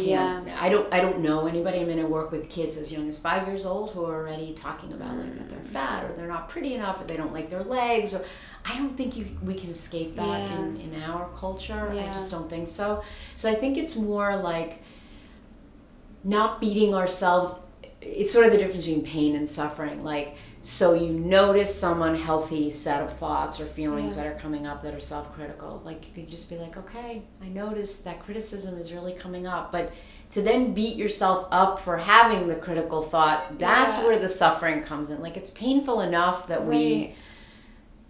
Yeah. i don't i don't know anybody. I mean i work with kids as young as five years old who are already talking about like that they're mm. fat or they're not pretty enough or they don't like their legs or i don't think you we can escape that Yeah. in in our culture. I just don't think so. So i think it's more like not beating ourselves it's sort of the difference between pain and suffering. Like so you notice some unhealthy set of thoughts or feelings Yeah. that are coming up that are self-critical like you could just be like okay i noticed that criticism is really coming up but to then beat yourself up for having the critical thought that's Yeah. where the suffering comes in like it's painful enough that we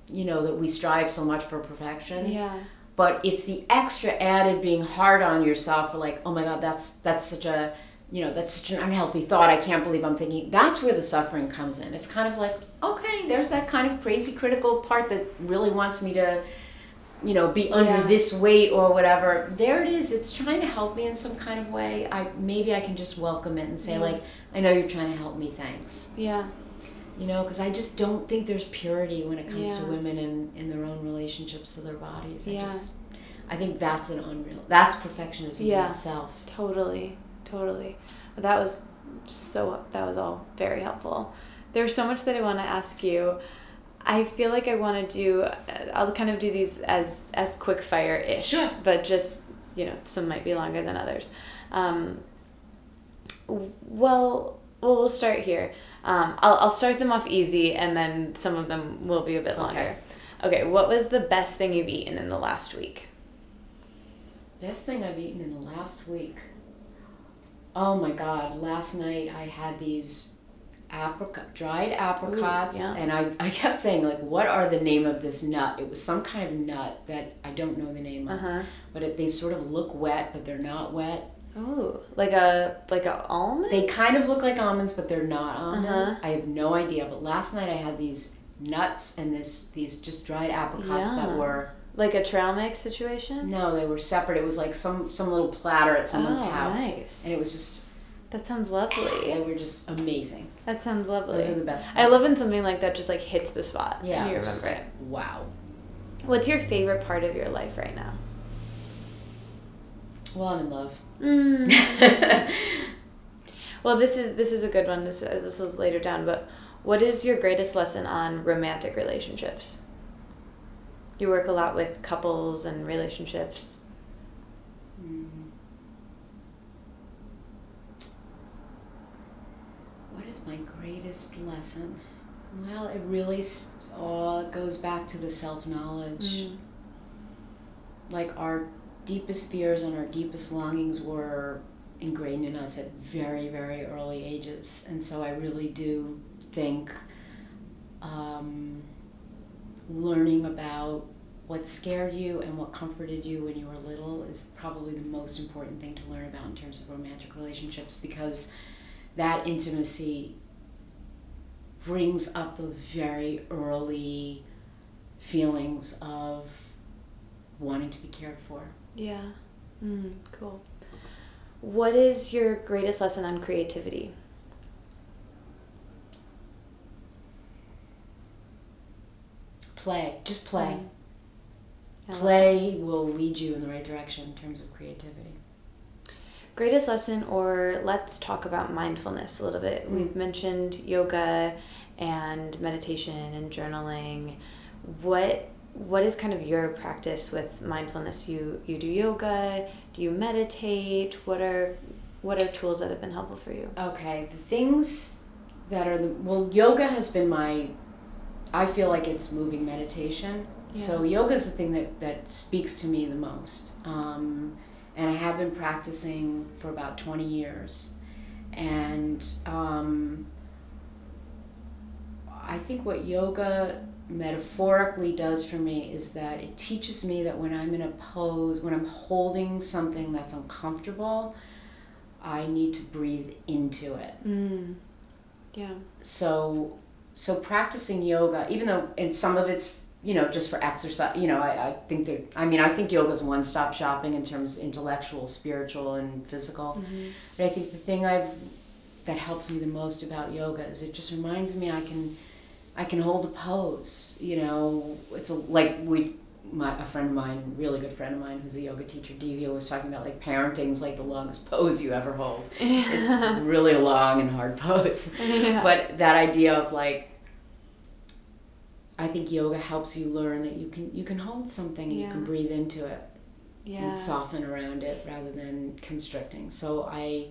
you know that we strive so much for perfection Yeah. but it's the extra added being hard on yourself for like oh my god that's that's such a you know that's such an unhealthy thought i can't believe i'm thinking that's where the suffering comes in it's kind of like okay there's that kind of crazy critical part that really wants me to you know be under Yeah. this weight or whatever there it is it's trying to help me in some kind of way i maybe i can just welcome it and say Yeah. like i know you're trying to help me thanks Yeah. you know because i just don't think there's purity when it comes to Yeah. women in, in their own relationships to their bodies i Yeah. just i think that's an unreal that's perfectionism Yeah. in itself Totally, totally. But that was so. That was all very helpful. There's so much that I want to ask you. I feel like I want to do. I'll kind of do these as as quick fire ish. Sure. But just you know, some might be longer than others. Um, well, well, we'll start here. Um, I'll I'll start them off easy, and then some of them will be a bit Okay. longer. Okay. What was the best thing you've eaten in the last week? best thing i've eaten in the last week oh my god last night i had these apricot dried apricots yeah. and I, I kept saying like what are the name of this nut it was some kind of nut that i don't know the name of huh. but it, they sort of look wet but they're not wet Oh, like a like a almond. They kind of look like almonds, but they're not almonds. Uh-huh. I have no idea. But last night I had these nuts and this these just dried apricots that were like a trail mix situation. no, they were separate. It was like some some little platter at someone's Oh, house, nice. and it was just That sounds lovely. they were just amazing. That sounds lovely. Those are the best. I ones. love when something like that just like hits the spot. Yeah, and you remember like it. wow. What's your favorite part of your life right now? Well, I'm in love. Mm. [LAUGHS] well, this is this is a good one. This uh, this is later down, but what is your greatest lesson on romantic relationships? You work a lot with couples and relationships. Mm. What is my greatest lesson? Well, it really all goes back to the self knowledge. Mm. Like our deepest fears and our deepest longings were ingrained in us at very, very early ages. And so I really do think um, learning about what scared you and what comforted you when you were little is probably the most important thing to learn about in terms of romantic relationships because that intimacy brings up those very early feelings of wanting to be cared for. Yeah. Mm, cool. What is your greatest lesson on creativity? Play, just play. Mm. Play will lead you in the right direction in terms of creativity. Greatest lesson, or let's talk about mindfulness a little bit. Mm. We've mentioned yoga and meditation and journaling. What what is kind of your practice with mindfulness? You you do yoga? Do you meditate? What are what are tools that have been helpful for you? Okay, the things that are the well, yoga has been my. I feel like it's moving meditation. So yoga is the thing that that speaks to me the most, um, and I have been practicing for about twenty years, and um, I think what yoga metaphorically does for me is that it teaches me that when I'm in a pose, when I'm holding something that's uncomfortable, I need to breathe into it. Mm. Yeah. So, so practicing yoga, even though and some of it's you know just for exercise, you know, I, I think that I mean I think yoga is one stop shopping in terms of intellectual, spiritual, and physical. Mhm. But I think the thing I've that helps me the most about yoga is it just reminds me I can I can hold a pose. You know, it's a, like we my a friend of mine, really good friend of mine, who's a yoga teacher, Divya, was talking about like parenting's like the longest pose you ever hold. Yeah. It's [LAUGHS] really a long and hard pose. [LAUGHS] yeah. But that idea of like I think yoga helps you learn that you can you can hold something and you can breathe into it yeah. and soften around it rather than constricting. So I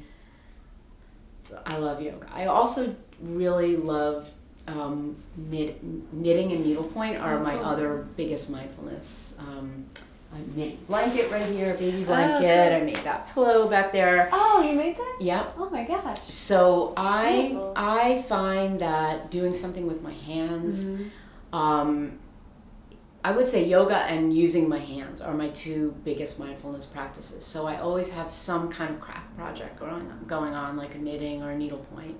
I love yoga. I also really love um, knit, knitting and needlepoint are Oh, my cool. other biggest mindfulness. Um, I knit blanket right here, baby Oh, blanket. cool. I made that pillow back there. Oh, you made that? Yep. Oh my gosh. So I beautiful. I find that doing something with my hands, Mhm. Um, I would say yoga and using my hands are my two biggest mindfulness practices. So I always have some kind of craft project going on, going on like a knitting or a needlepoint,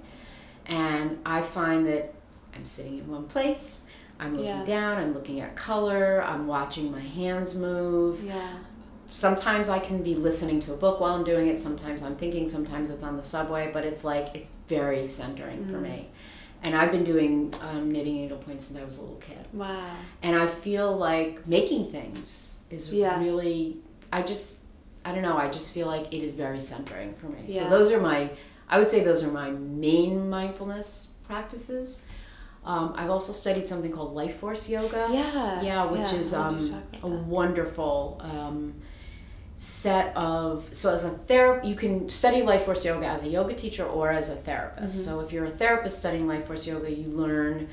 and I find that I'm sitting in one place. I'm looking Yeah. down. I'm looking at color. I'm watching my hands move Yeah. sometimes I can be listening to a book while I'm doing it. Sometimes I'm thinking. Sometimes it's on the subway. But it's like it's very centering for Mhm. me. And I've been doing um, knitting needlepoint since I was a little kid. Wow. And I feel like making things is Yeah. really. I just. I don't know. I just feel like it is very centering for me. Yeah. So those are my. I would say those are my main mindfulness practices. Um, I've also studied something called life force yoga. Yeah. Yeah, which is I wanted to um, a that. wonderful um, set of. So, as a therapist, you can study life force yoga as a yoga teacher or as a therapist. Mhm. So, if you're a therapist studying life force yoga, you learn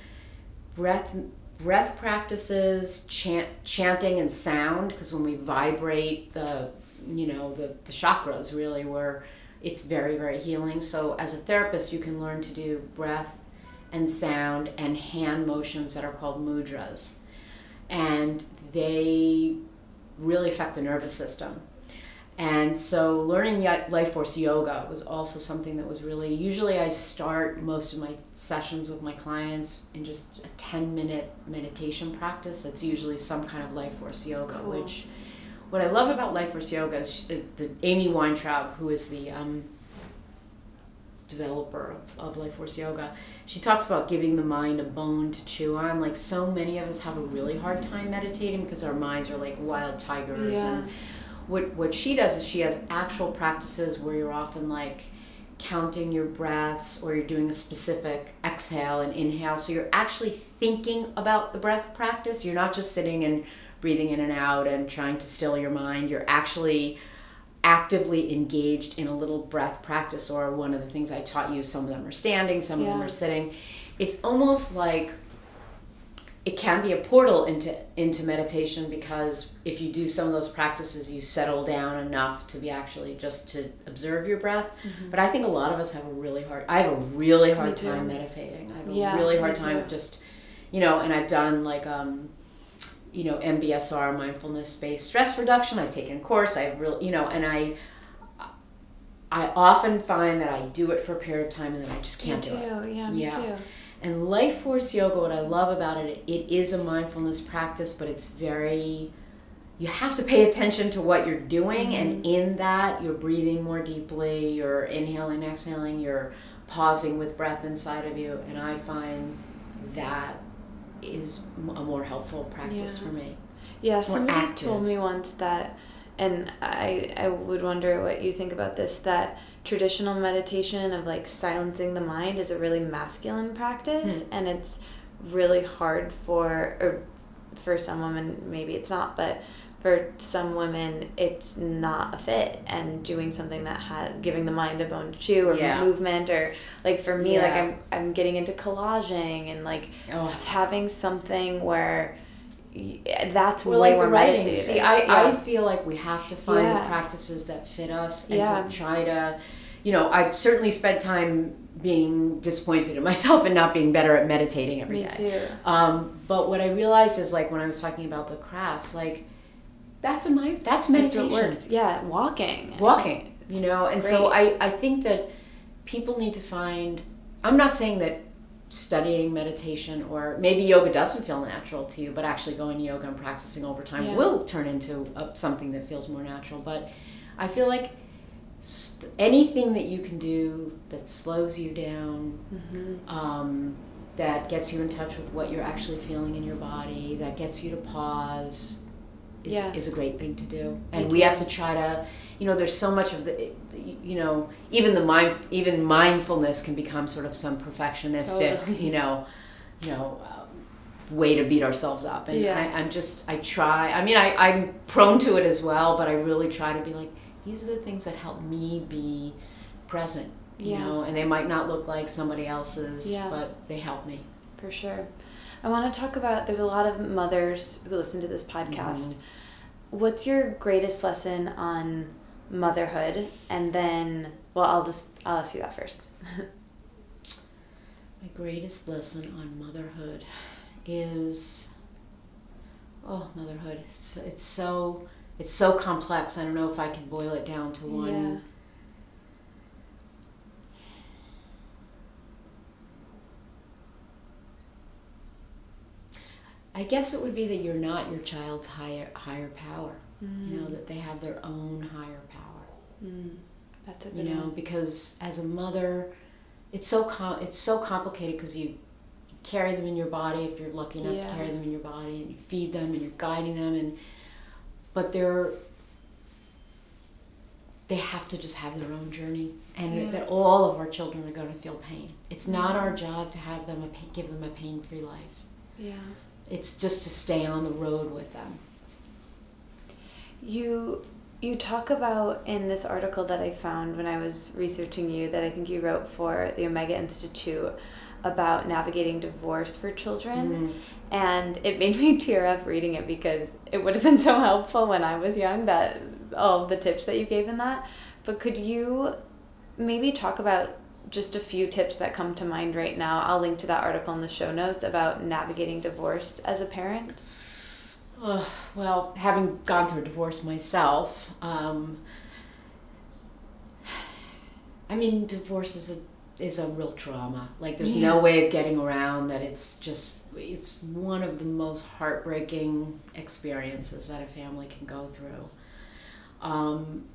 breath breath practices, chant, chanting, and sound. Because when we vibrate, the you know the the chakras really were. It's very very healing. So, as a therapist, you can learn to do breath and sound and hand motions that are called mudras and they really affect the nervous system And so learning life force yoga was also something that was really usually I start most of my sessions with my clients in just a 10 minute meditation practice. That's usually some kind of life force yoga, cool. which what I love about life force yoga is uh, the Amy Weintraub, who is the um, developer of, of life force yoga. She talks about giving the mind a bone to chew on. Like so many of us have a really hard time meditating because our minds are like wild tigers yeah. and what what she does is she has actual practices where you're often like counting your breaths or you're doing a specific exhale and inhale. So you're actually thinking about the breath practice. You're not just sitting and breathing in and out and trying to still your mind. You're actually actively engaged in a little breath practice or one of the things i taught you some of them are standing some yeah. of them are sitting. It's almost like it can be a portal into into meditation because if you do some of those practices you settle down enough to be actually just to observe your breath. Mm-hmm. but i think a lot of us have a really hard i have a really hard time meditating. I have a really hard time of just you know and i've done like um you know mbsr mindfulness based stress reduction. I've taken a course. I've really you know and i i often find that i do it for a period of time and then i just can't me do too. it yeah me yeah. too and Life Force Yoga, what I love about it, it is a mindfulness practice, but it's very, you have to pay attention to what you're doing. Mm-hmm. And in that, you're breathing more deeply, you're inhaling, exhaling, you're pausing with breath inside of you. And I find that is a more helpful practice yeah. for me. Yeah, somebody active. told me once that, and I, I would wonder what you think about this, that traditional meditation of like silencing the mind is a really masculine practice mm. and it's really hard for or for some women maybe it's not but for some women it's not a fit and doing something that has giving the mind a bone to chew or yeah. movement or like for me yeah. like I'm I'm getting into collaging and like oh. having something where that's well, way like more the writing. See, I, yeah. I feel like we have to find the practices that fit us and to try to you know, I've certainly spent time being disappointed in myself and not being better at meditating every Me day. too. Um, but what I realized is like when I was talking about the crafts, like that's a my that's meditation. works. Yeah, walking. Walking. You know, and great. so I I think that people need to find. I'm not saying that studying meditation or maybe yoga doesn't feel natural to you, but actually going to yoga and practicing over time yeah. will turn into a, something that feels more natural. But I feel like anything that you can do that slows you down, mm-hmm. um, that gets you in touch with what you're actually feeling in your body, that gets you to pause, is, yeah. is a great thing to do. And we have to try to, you know, there's so much of the, you know, even the mind, even mindfulness can become sort of some perfectionistic, totally. you know, you know. Um, way to beat ourselves up and yeah. I, i'm just i try i mean I, i'm prone to it as well but i really try to be like these are the things that help me be present you yeah. know and they might not look like somebody else's yeah. but they help me for sure i want to talk about there's a lot of mothers who listen to this podcast mm-hmm. what's your greatest lesson on motherhood and then well i'll just i'll ask you that first [LAUGHS] my greatest lesson on motherhood is oh motherhood it's, it's so it's so complex. I don't know if I can boil it down to one. Yeah. I guess it would be that you're not your child's higher higher power. Mm. You know mm. that they have their own higher power. Mm. That's a you know one. because as a mother, it's so com- it's so complicated because you carry them in your body if you're lucky enough yeah. to carry them in your body and you feed them and you're guiding them and but they're they have to just have their own journey and yeah. that all of our children are going to feel pain it's not yeah. our job to have them a pain, give them a pain-free life yeah it's just to stay on the road with them you you talk about in this article that i found when i was researching you that i think you wrote for the omega institute about navigating divorce for children mm-hmm and it made me [LAUGHS] tear up reading it because it would have been so helpful when I was young that all the tips that you gave in that. But could you maybe talk about just a few tips that come to mind right now? I'll link to that article in the show notes about navigating divorce as a parent. Uh, well, having gone through a divorce myself, um, I mean, divorce is a is a real trauma. Like there's yeah. no way of getting around that. It's just it's one of the most heartbreaking experiences that a family can go through. Um,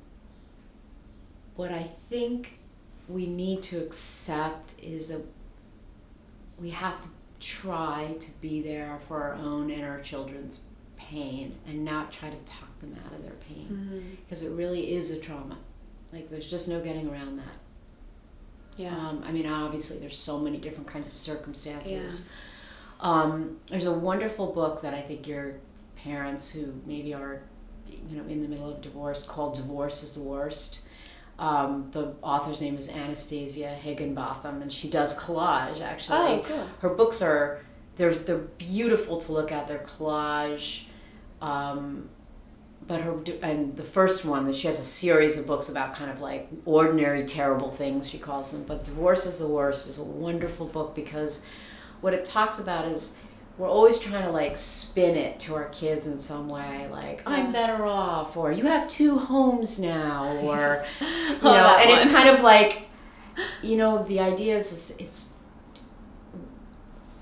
what I think we need to accept is that we have to try to be there for our own and our children's pain and not try to talk them out of their pain because mm-hmm. it really is a trauma like there's just no getting around that yeah um, i mean obviously there's so many different kinds of circumstances yeah. um, there's a wonderful book that i think your parents who maybe are you know in the middle of divorce called divorce is the worst um, the author's name is Anastasia Higginbotham, and she does collage. Actually, oh, cool. her books are they're they're beautiful to look at. They're collage, um, but her and the first one that she has a series of books about kind of like ordinary terrible things she calls them. But divorce is the worst is a wonderful book because what it talks about is we're always trying to like spin it to our kids in some way like i'm better off or you have two homes now [LAUGHS] or you know and it's kind of [LAUGHS] like you know the idea is it's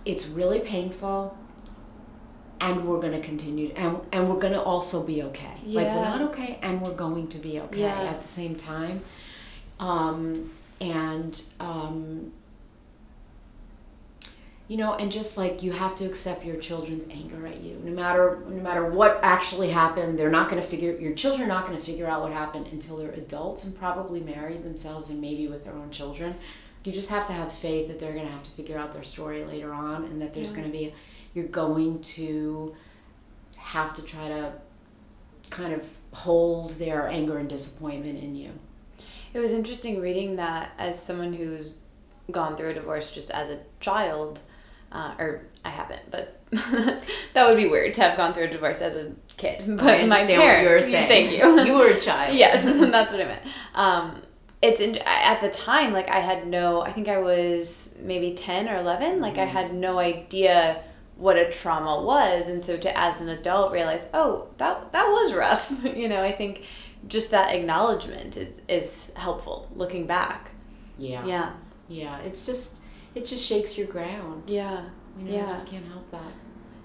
it's really painful and we're going to continue and and we're going to also be okay yeah. like we're not okay and we're going to be okay yeah. at the same time um, and um, you know and just like you have to accept your children's anger at you no matter no matter what actually happened they're not going to figure your children are not going to figure out what happened until they're adults and probably married themselves and maybe with their own children you just have to have faith that they're going to have to figure out their story later on and that there's yeah. going to be you're going to have to try to kind of hold their anger and disappointment in you it was interesting reading that as someone who's gone through a divorce just as a child uh, or I haven't, but [LAUGHS] that would be weird to have gone through a divorce as a kid. But my parents, you were saying. Thank you. [LAUGHS] you were a child. yes, [LAUGHS] that's what I meant. Um, it's in, at the time like I had no. I think I was maybe ten or eleven. Like mm-hmm. I had no idea what a trauma was, and so to as an adult realize, oh, that that was rough. [LAUGHS] you know, I think just that acknowledgement is is helpful looking back. Yeah. Yeah. Yeah. It's just it just shakes your ground. Yeah. You know, yeah. You just can't help that.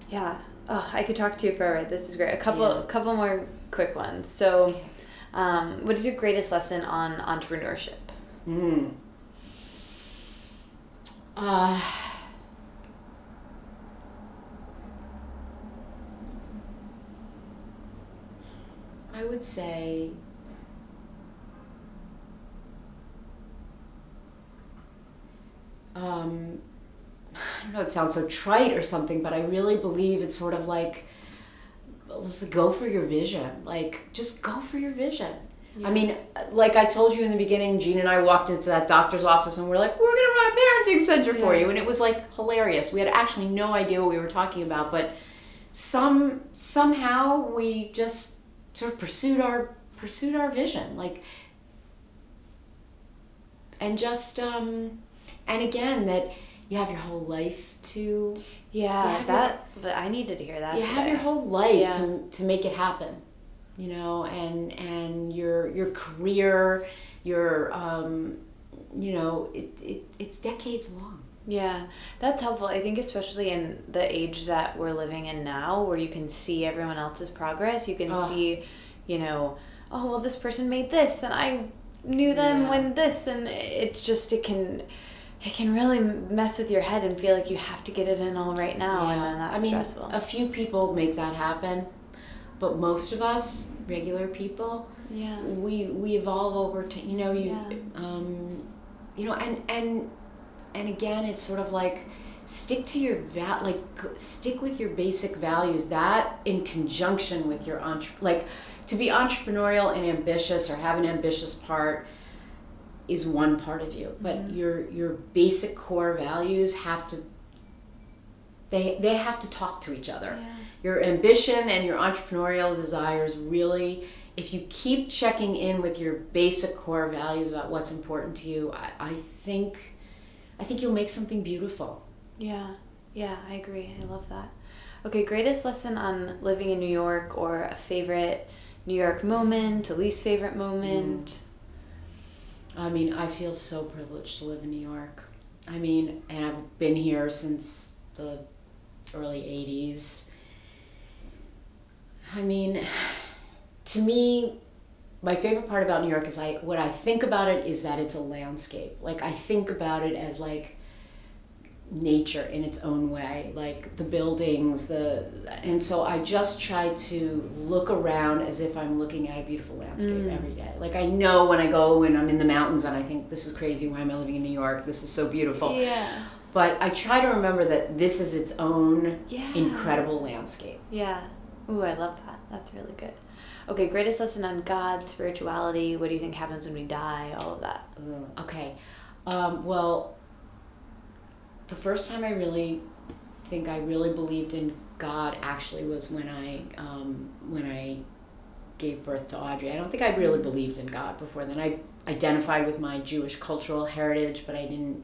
Yeah. Oh, I could talk to you forever. This is great. A couple, yeah. couple more quick ones. So, okay. um, what is your greatest lesson on entrepreneurship? Hmm. Uh, I would say um, I don't know, it sounds so trite or something, but I really believe it's sort of like, just go for your vision. Like, just go for your vision. Yeah. I mean, like I told you in the beginning, Jean and I walked into that doctor's office and we're like, we're going to run a parenting center yeah. for you. And it was like hilarious. We had actually no idea what we were talking about, but some somehow we just sort of pursued our pursued our vision like and just um and again that you have your whole life to yeah that your, but i needed to hear that you today. have your whole life yeah. to, to make it happen you know and and your your career your um you know it, it it's decades long yeah, that's helpful. I think especially in the age that we're living in now where you can see everyone else's progress, you can oh. see, you know, oh, well this person made this and I knew them yeah. when this and it's just it can it can really mess with your head and feel like you have to get it in all right now, yeah. and then that's I mean, stressful. A few people make that happen, but most of us, regular people, yeah, we we evolve over to you know you, yeah. um, you know, and and and again, it's sort of like stick to your val like stick with your basic values. That in conjunction with your entre- like to be entrepreneurial and ambitious or have an ambitious part is one part of you but mm-hmm. your your basic core values have to they they have to talk to each other yeah. your ambition and your entrepreneurial desires really if you keep checking in with your basic core values about what's important to you i, I think i think you'll make something beautiful. Yeah. Yeah i agree. I love that. Okay greatest lesson on living in new york or a favorite new york moment a least favorite moment? Mm. I mean, I feel so privileged to live in New York. I mean, and I've been here since the early 80s. I mean, [SIGHS] to me, my favorite part about New York is I what I think about it is that it's a landscape. Like I think about it as like nature in its own way, like the buildings, the and so I just try to look around as if I'm looking at a beautiful landscape mm. every day. Like I know when I go and I'm in the mountains and I think this is crazy. Why am I living in New York? This is so beautiful. Yeah. But I try to remember that this is its own yeah. incredible landscape. Yeah. Ooh, I love that. That's really good. Okay, greatest lesson on God, spirituality. What do you think happens when we die? All of that. okay. Um, well, the first time I really think I really believed in God actually was when I um, when I gave birth to Audrey. I don't think I really believed in God before then. I identified with my Jewish cultural heritage, but I didn't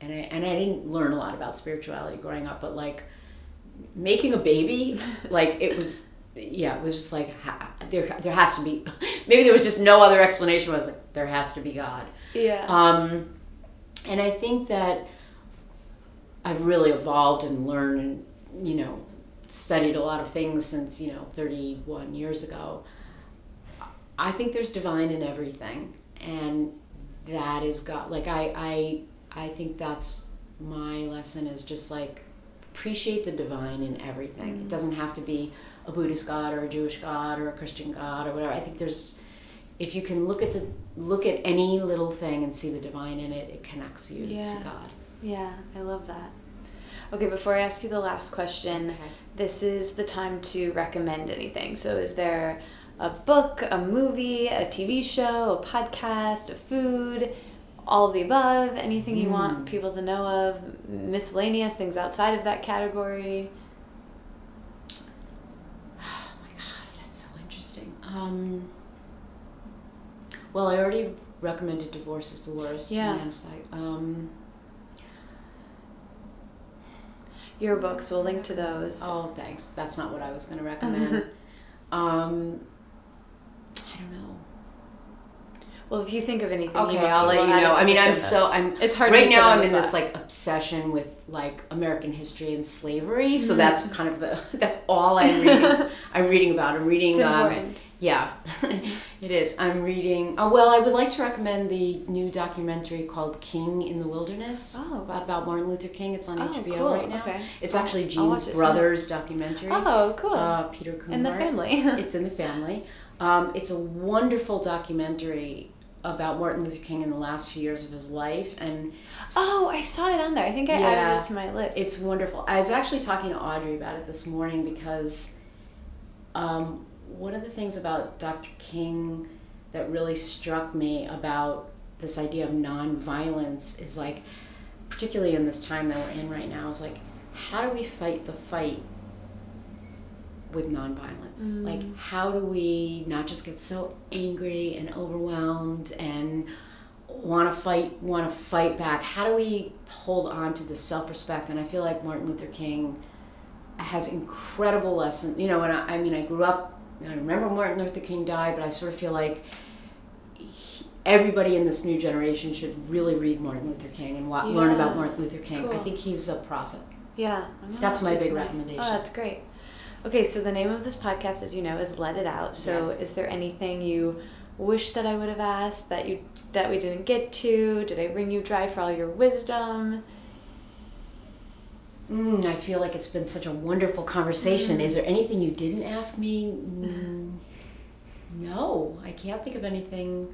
and I and I didn't learn a lot about spirituality growing up. But like making a baby, [LAUGHS] like it was yeah, it was just like there there has to be [LAUGHS] maybe there was just no other explanation. I was like there has to be God. Yeah. Um, and I think that I've really evolved and learned and, you know, studied a lot of things since, you know, 31 years ago. I think there's divine in everything. And that is God. Like, I, I, I think that's my lesson is just like appreciate the divine in everything. Mm-hmm. It doesn't have to be a Buddhist God or a Jewish God or a Christian God or whatever. I think there's if you can look at the look at any little thing and see the divine in it, it connects you yeah. to God. Yeah, I love that. Okay, before I ask you the last question, okay. this is the time to recommend anything. So, is there a book, a movie, a TV show, a podcast, a food, all of the above? Anything you mm. want hmm. people to know of? Miscellaneous things outside of that category? Oh my god, that's so interesting. Um, well, I already recommended Divorce is the Worst. Yeah. Um, your books. We'll link to those. Oh, thanks. That's not what I was going [LAUGHS] to recommend. um, I don't know. Well, if you think of anything, okay, I'll let you know. I mean, I'm so I'm. It's hard. Right now, I'm in this like obsession with like American history and slavery. So mm-hmm. that's kind of the [LAUGHS] that's all I'm reading. [LAUGHS] I'm reading about. I'm reading. Um. Yeah, [LAUGHS] it is. I'm reading. Oh well, I would like to recommend the new documentary called "King in the Wilderness" oh. about Martin Luther King. It's on oh, HBO cool. right now. Okay. It's actually Jean's brother's documentary. Oh, cool. Uh, Peter Kunhardt. In the family. [LAUGHS] [LAUGHS] it's in the family. Um, it's a wonderful documentary about Martin Luther King in the last few years of his life, and oh, I saw it on there. I think I yeah, added it to my list. It's wonderful. I was actually talking to Audrey about it this morning because. Um, one of the things about Dr. King that really struck me about this idea of nonviolence is like, particularly in this time that we're in right now, is like, how do we fight the fight with nonviolence? Mm. Like, how do we not just get so angry and overwhelmed and want to fight, want to fight back? How do we hold on to the self respect? And I feel like Martin Luther King has incredible lessons. You know, and I, I mean, I grew up I remember Martin Luther King died, but I sort of feel like he, everybody in this new generation should really read Martin Luther King and wa- yeah. learn about Martin Luther King. Cool. I think he's a prophet. Yeah, that's my big recommendation. Oh, that's great. Okay, so the name of this podcast, as you know, is "Let It Out." So, yes. is there anything you wish that I would have asked that you that we didn't get to? Did I wring you dry for all your wisdom? Mm, I feel like it's been such a wonderful conversation. Mm. Is there anything you didn't ask me? Mm, no, I can't think of anything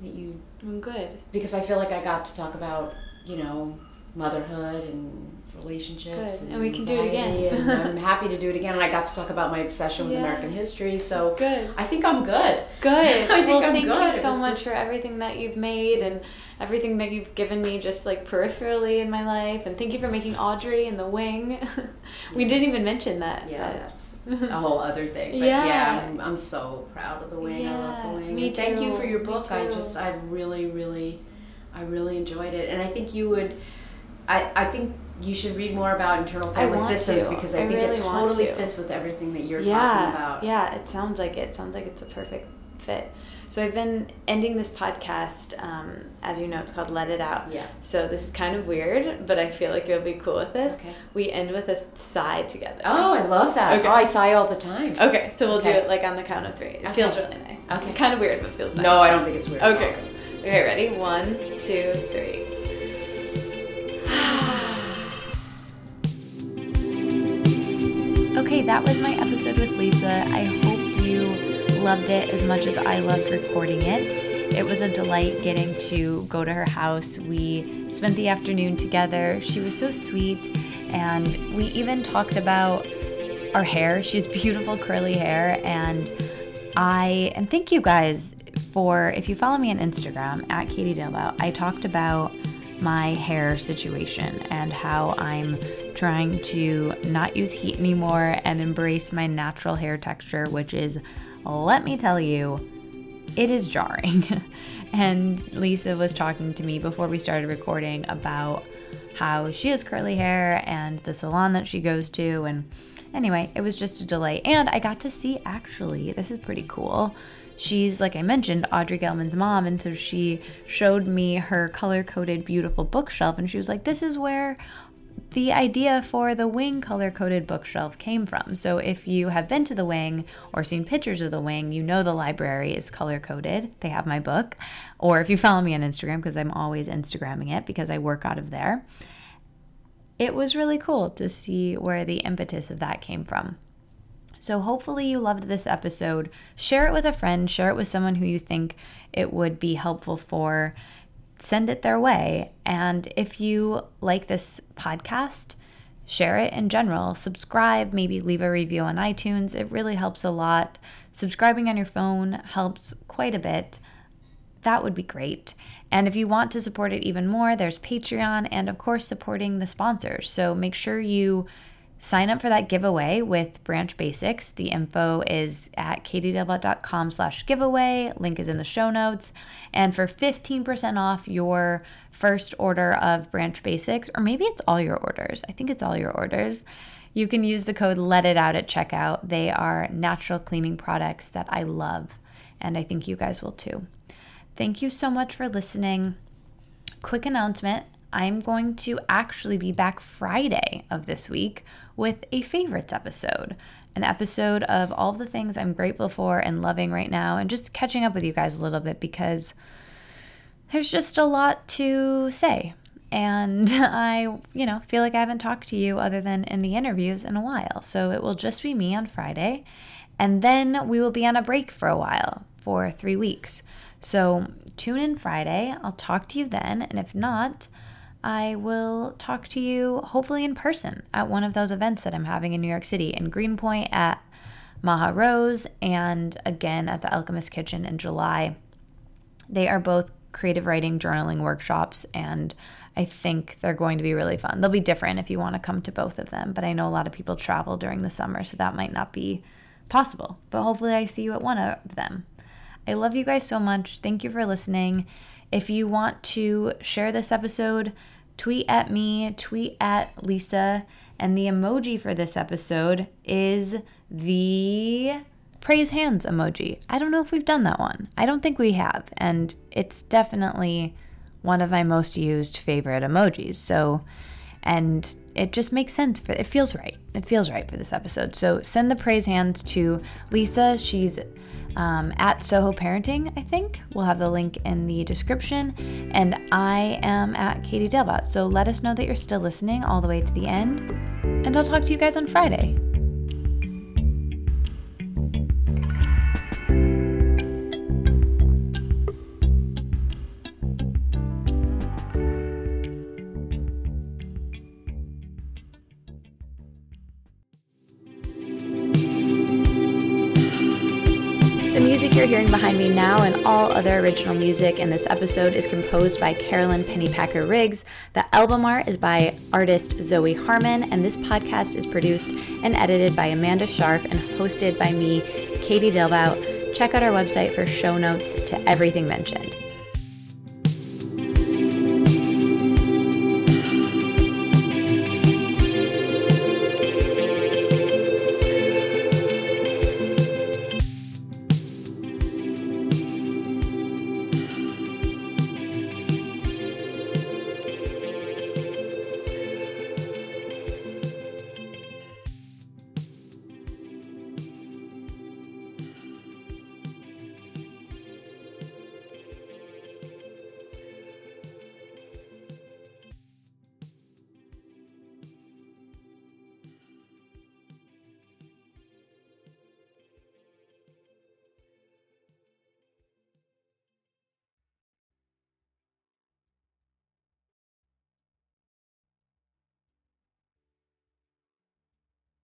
that you. I'm good. Because I feel like I got to talk about, you know, motherhood and relationships and, and, we can do it again. I'm [LAUGHS] happy to do it again. And I got to talk about my obsession with yeah. American history. So good. I think I'm good. Good. [LAUGHS] I think well, I'm thank good. you so much just... for everything that you've made and everything that you've given me just like peripherally in my life. And thank you for making Audrey in the wing. [LAUGHS] we didn't even mention that. Yeah, but... that's a whole other thing. But yeah, yeah I'm, I'm, so proud of the wing. Yeah, I love the wing. Me and too. Thank you for your book. I just I really really I really enjoyed it. And I think you would I I think you should read more about internal family systems to. because I, I think really it totally to. fits with everything that you're yeah, talking about. Yeah, it sounds like it. it. Sounds like it's a perfect fit. So I've been ending this podcast, um, as you know, it's called Let It Out. Yeah. So this is kind of weird, but I feel like you'll be cool with this. Okay. We end with a sigh together. Oh, I love that. Okay. Oh, I sigh all the time. Okay, so we'll do it like on the count of three. It Okay. feels really nice. Okay. Kind of weird, but feels nice. No, I don't think it's weird. Okay. Okay, ready? One, two, three. Okay, that was my episode with Lisa. I hope you loved it as much as I loved recording it. It was a delight getting to go to her house. We spent the afternoon together. She was so sweet, and we even talked about our hair. She's beautiful curly hair, and I and thank you guys for if you follow me on Instagram at Katie Dalebout, I talked about my hair situation and how I'm trying to not use heat anymore and embrace my natural hair texture, which is, let me tell you, it is jarring. [LAUGHS] and Lisa was talking to me before we started recording about how she has curly hair and the salon that she goes to. And anyway, it was just a delay. And I got to see actually, this is pretty cool. She's, like I mentioned, Audrey Gelman's mom. And so she showed me her color coded, beautiful bookshelf. And she was like, This is where the idea for the wing color coded bookshelf came from. So if you have been to the wing or seen pictures of the wing, you know the library is color coded. They have my book. Or if you follow me on Instagram, because I'm always Instagramming it because I work out of there, it was really cool to see where the impetus of that came from. So, hopefully, you loved this episode. Share it with a friend, share it with someone who you think it would be helpful for. Send it their way. And if you like this podcast, share it in general. Subscribe, maybe leave a review on iTunes. It really helps a lot. Subscribing on your phone helps quite a bit. That would be great. And if you want to support it even more, there's Patreon and, of course, supporting the sponsors. So make sure you sign up for that giveaway with Branch Basics. The info is at katiedalebout.com slash giveaway. Link is in the show notes. And for 15% off your first order of Branch Basics, or maybe it's all your orders. I think it's all your orders. You can use the code Let It Out at checkout. They are natural cleaning products that I love, and I think you guys will too. Thank you so much for listening. Quick announcement I'm going to actually be back Friday of this week with a favorites episode. An episode of all the things I'm grateful for and loving right now, and just catching up with you guys a little bit because there's just a lot to say. And [LAUGHS] I, you know, feel like I haven't talked to you other than in the interviews in a while. So it will just be me on Friday. And then we will be on a break for a while for three weeks. So tune in Friday. I'll talk to you then. And if not, I will talk to you hopefully in person at one of those events that I'm having in New York City in Greenpoint at Maha Rose and again at the Alchemist Kitchen in July. They are both creative writing journaling workshops and I think they're going to be really fun. They'll be different if you want to come to both of them, but I know a lot of people travel during the summer, so that might not be possible. But hopefully, I see you at one of them. I love you guys so much. Thank you for listening. If you want to share this episode, tweet at me, tweet at Lisa, and the emoji for this episode is the praise hands emoji. I don't know if we've done that one. I don't think we have, and it's definitely one of my most used favorite emojis. So, and it just makes sense for it feels right. It feels right for this episode. So send the praise hands to Lisa. She's um, at Soho Parenting, I think. We'll have the link in the description. And I am at Katie Dalebout. So let us know that you're still listening all the way to the end. And I'll talk to you guys on Friday. You're hearing behind me now and all other original music in this episode is composed by Carolyn Pennypacker Riggs. The album art is by artist Zoe Harmon, and this podcast is produced and edited by Amanda Sharp and hosted by me, Katie Dalebout. Check out our website for show notes to everything mentioned.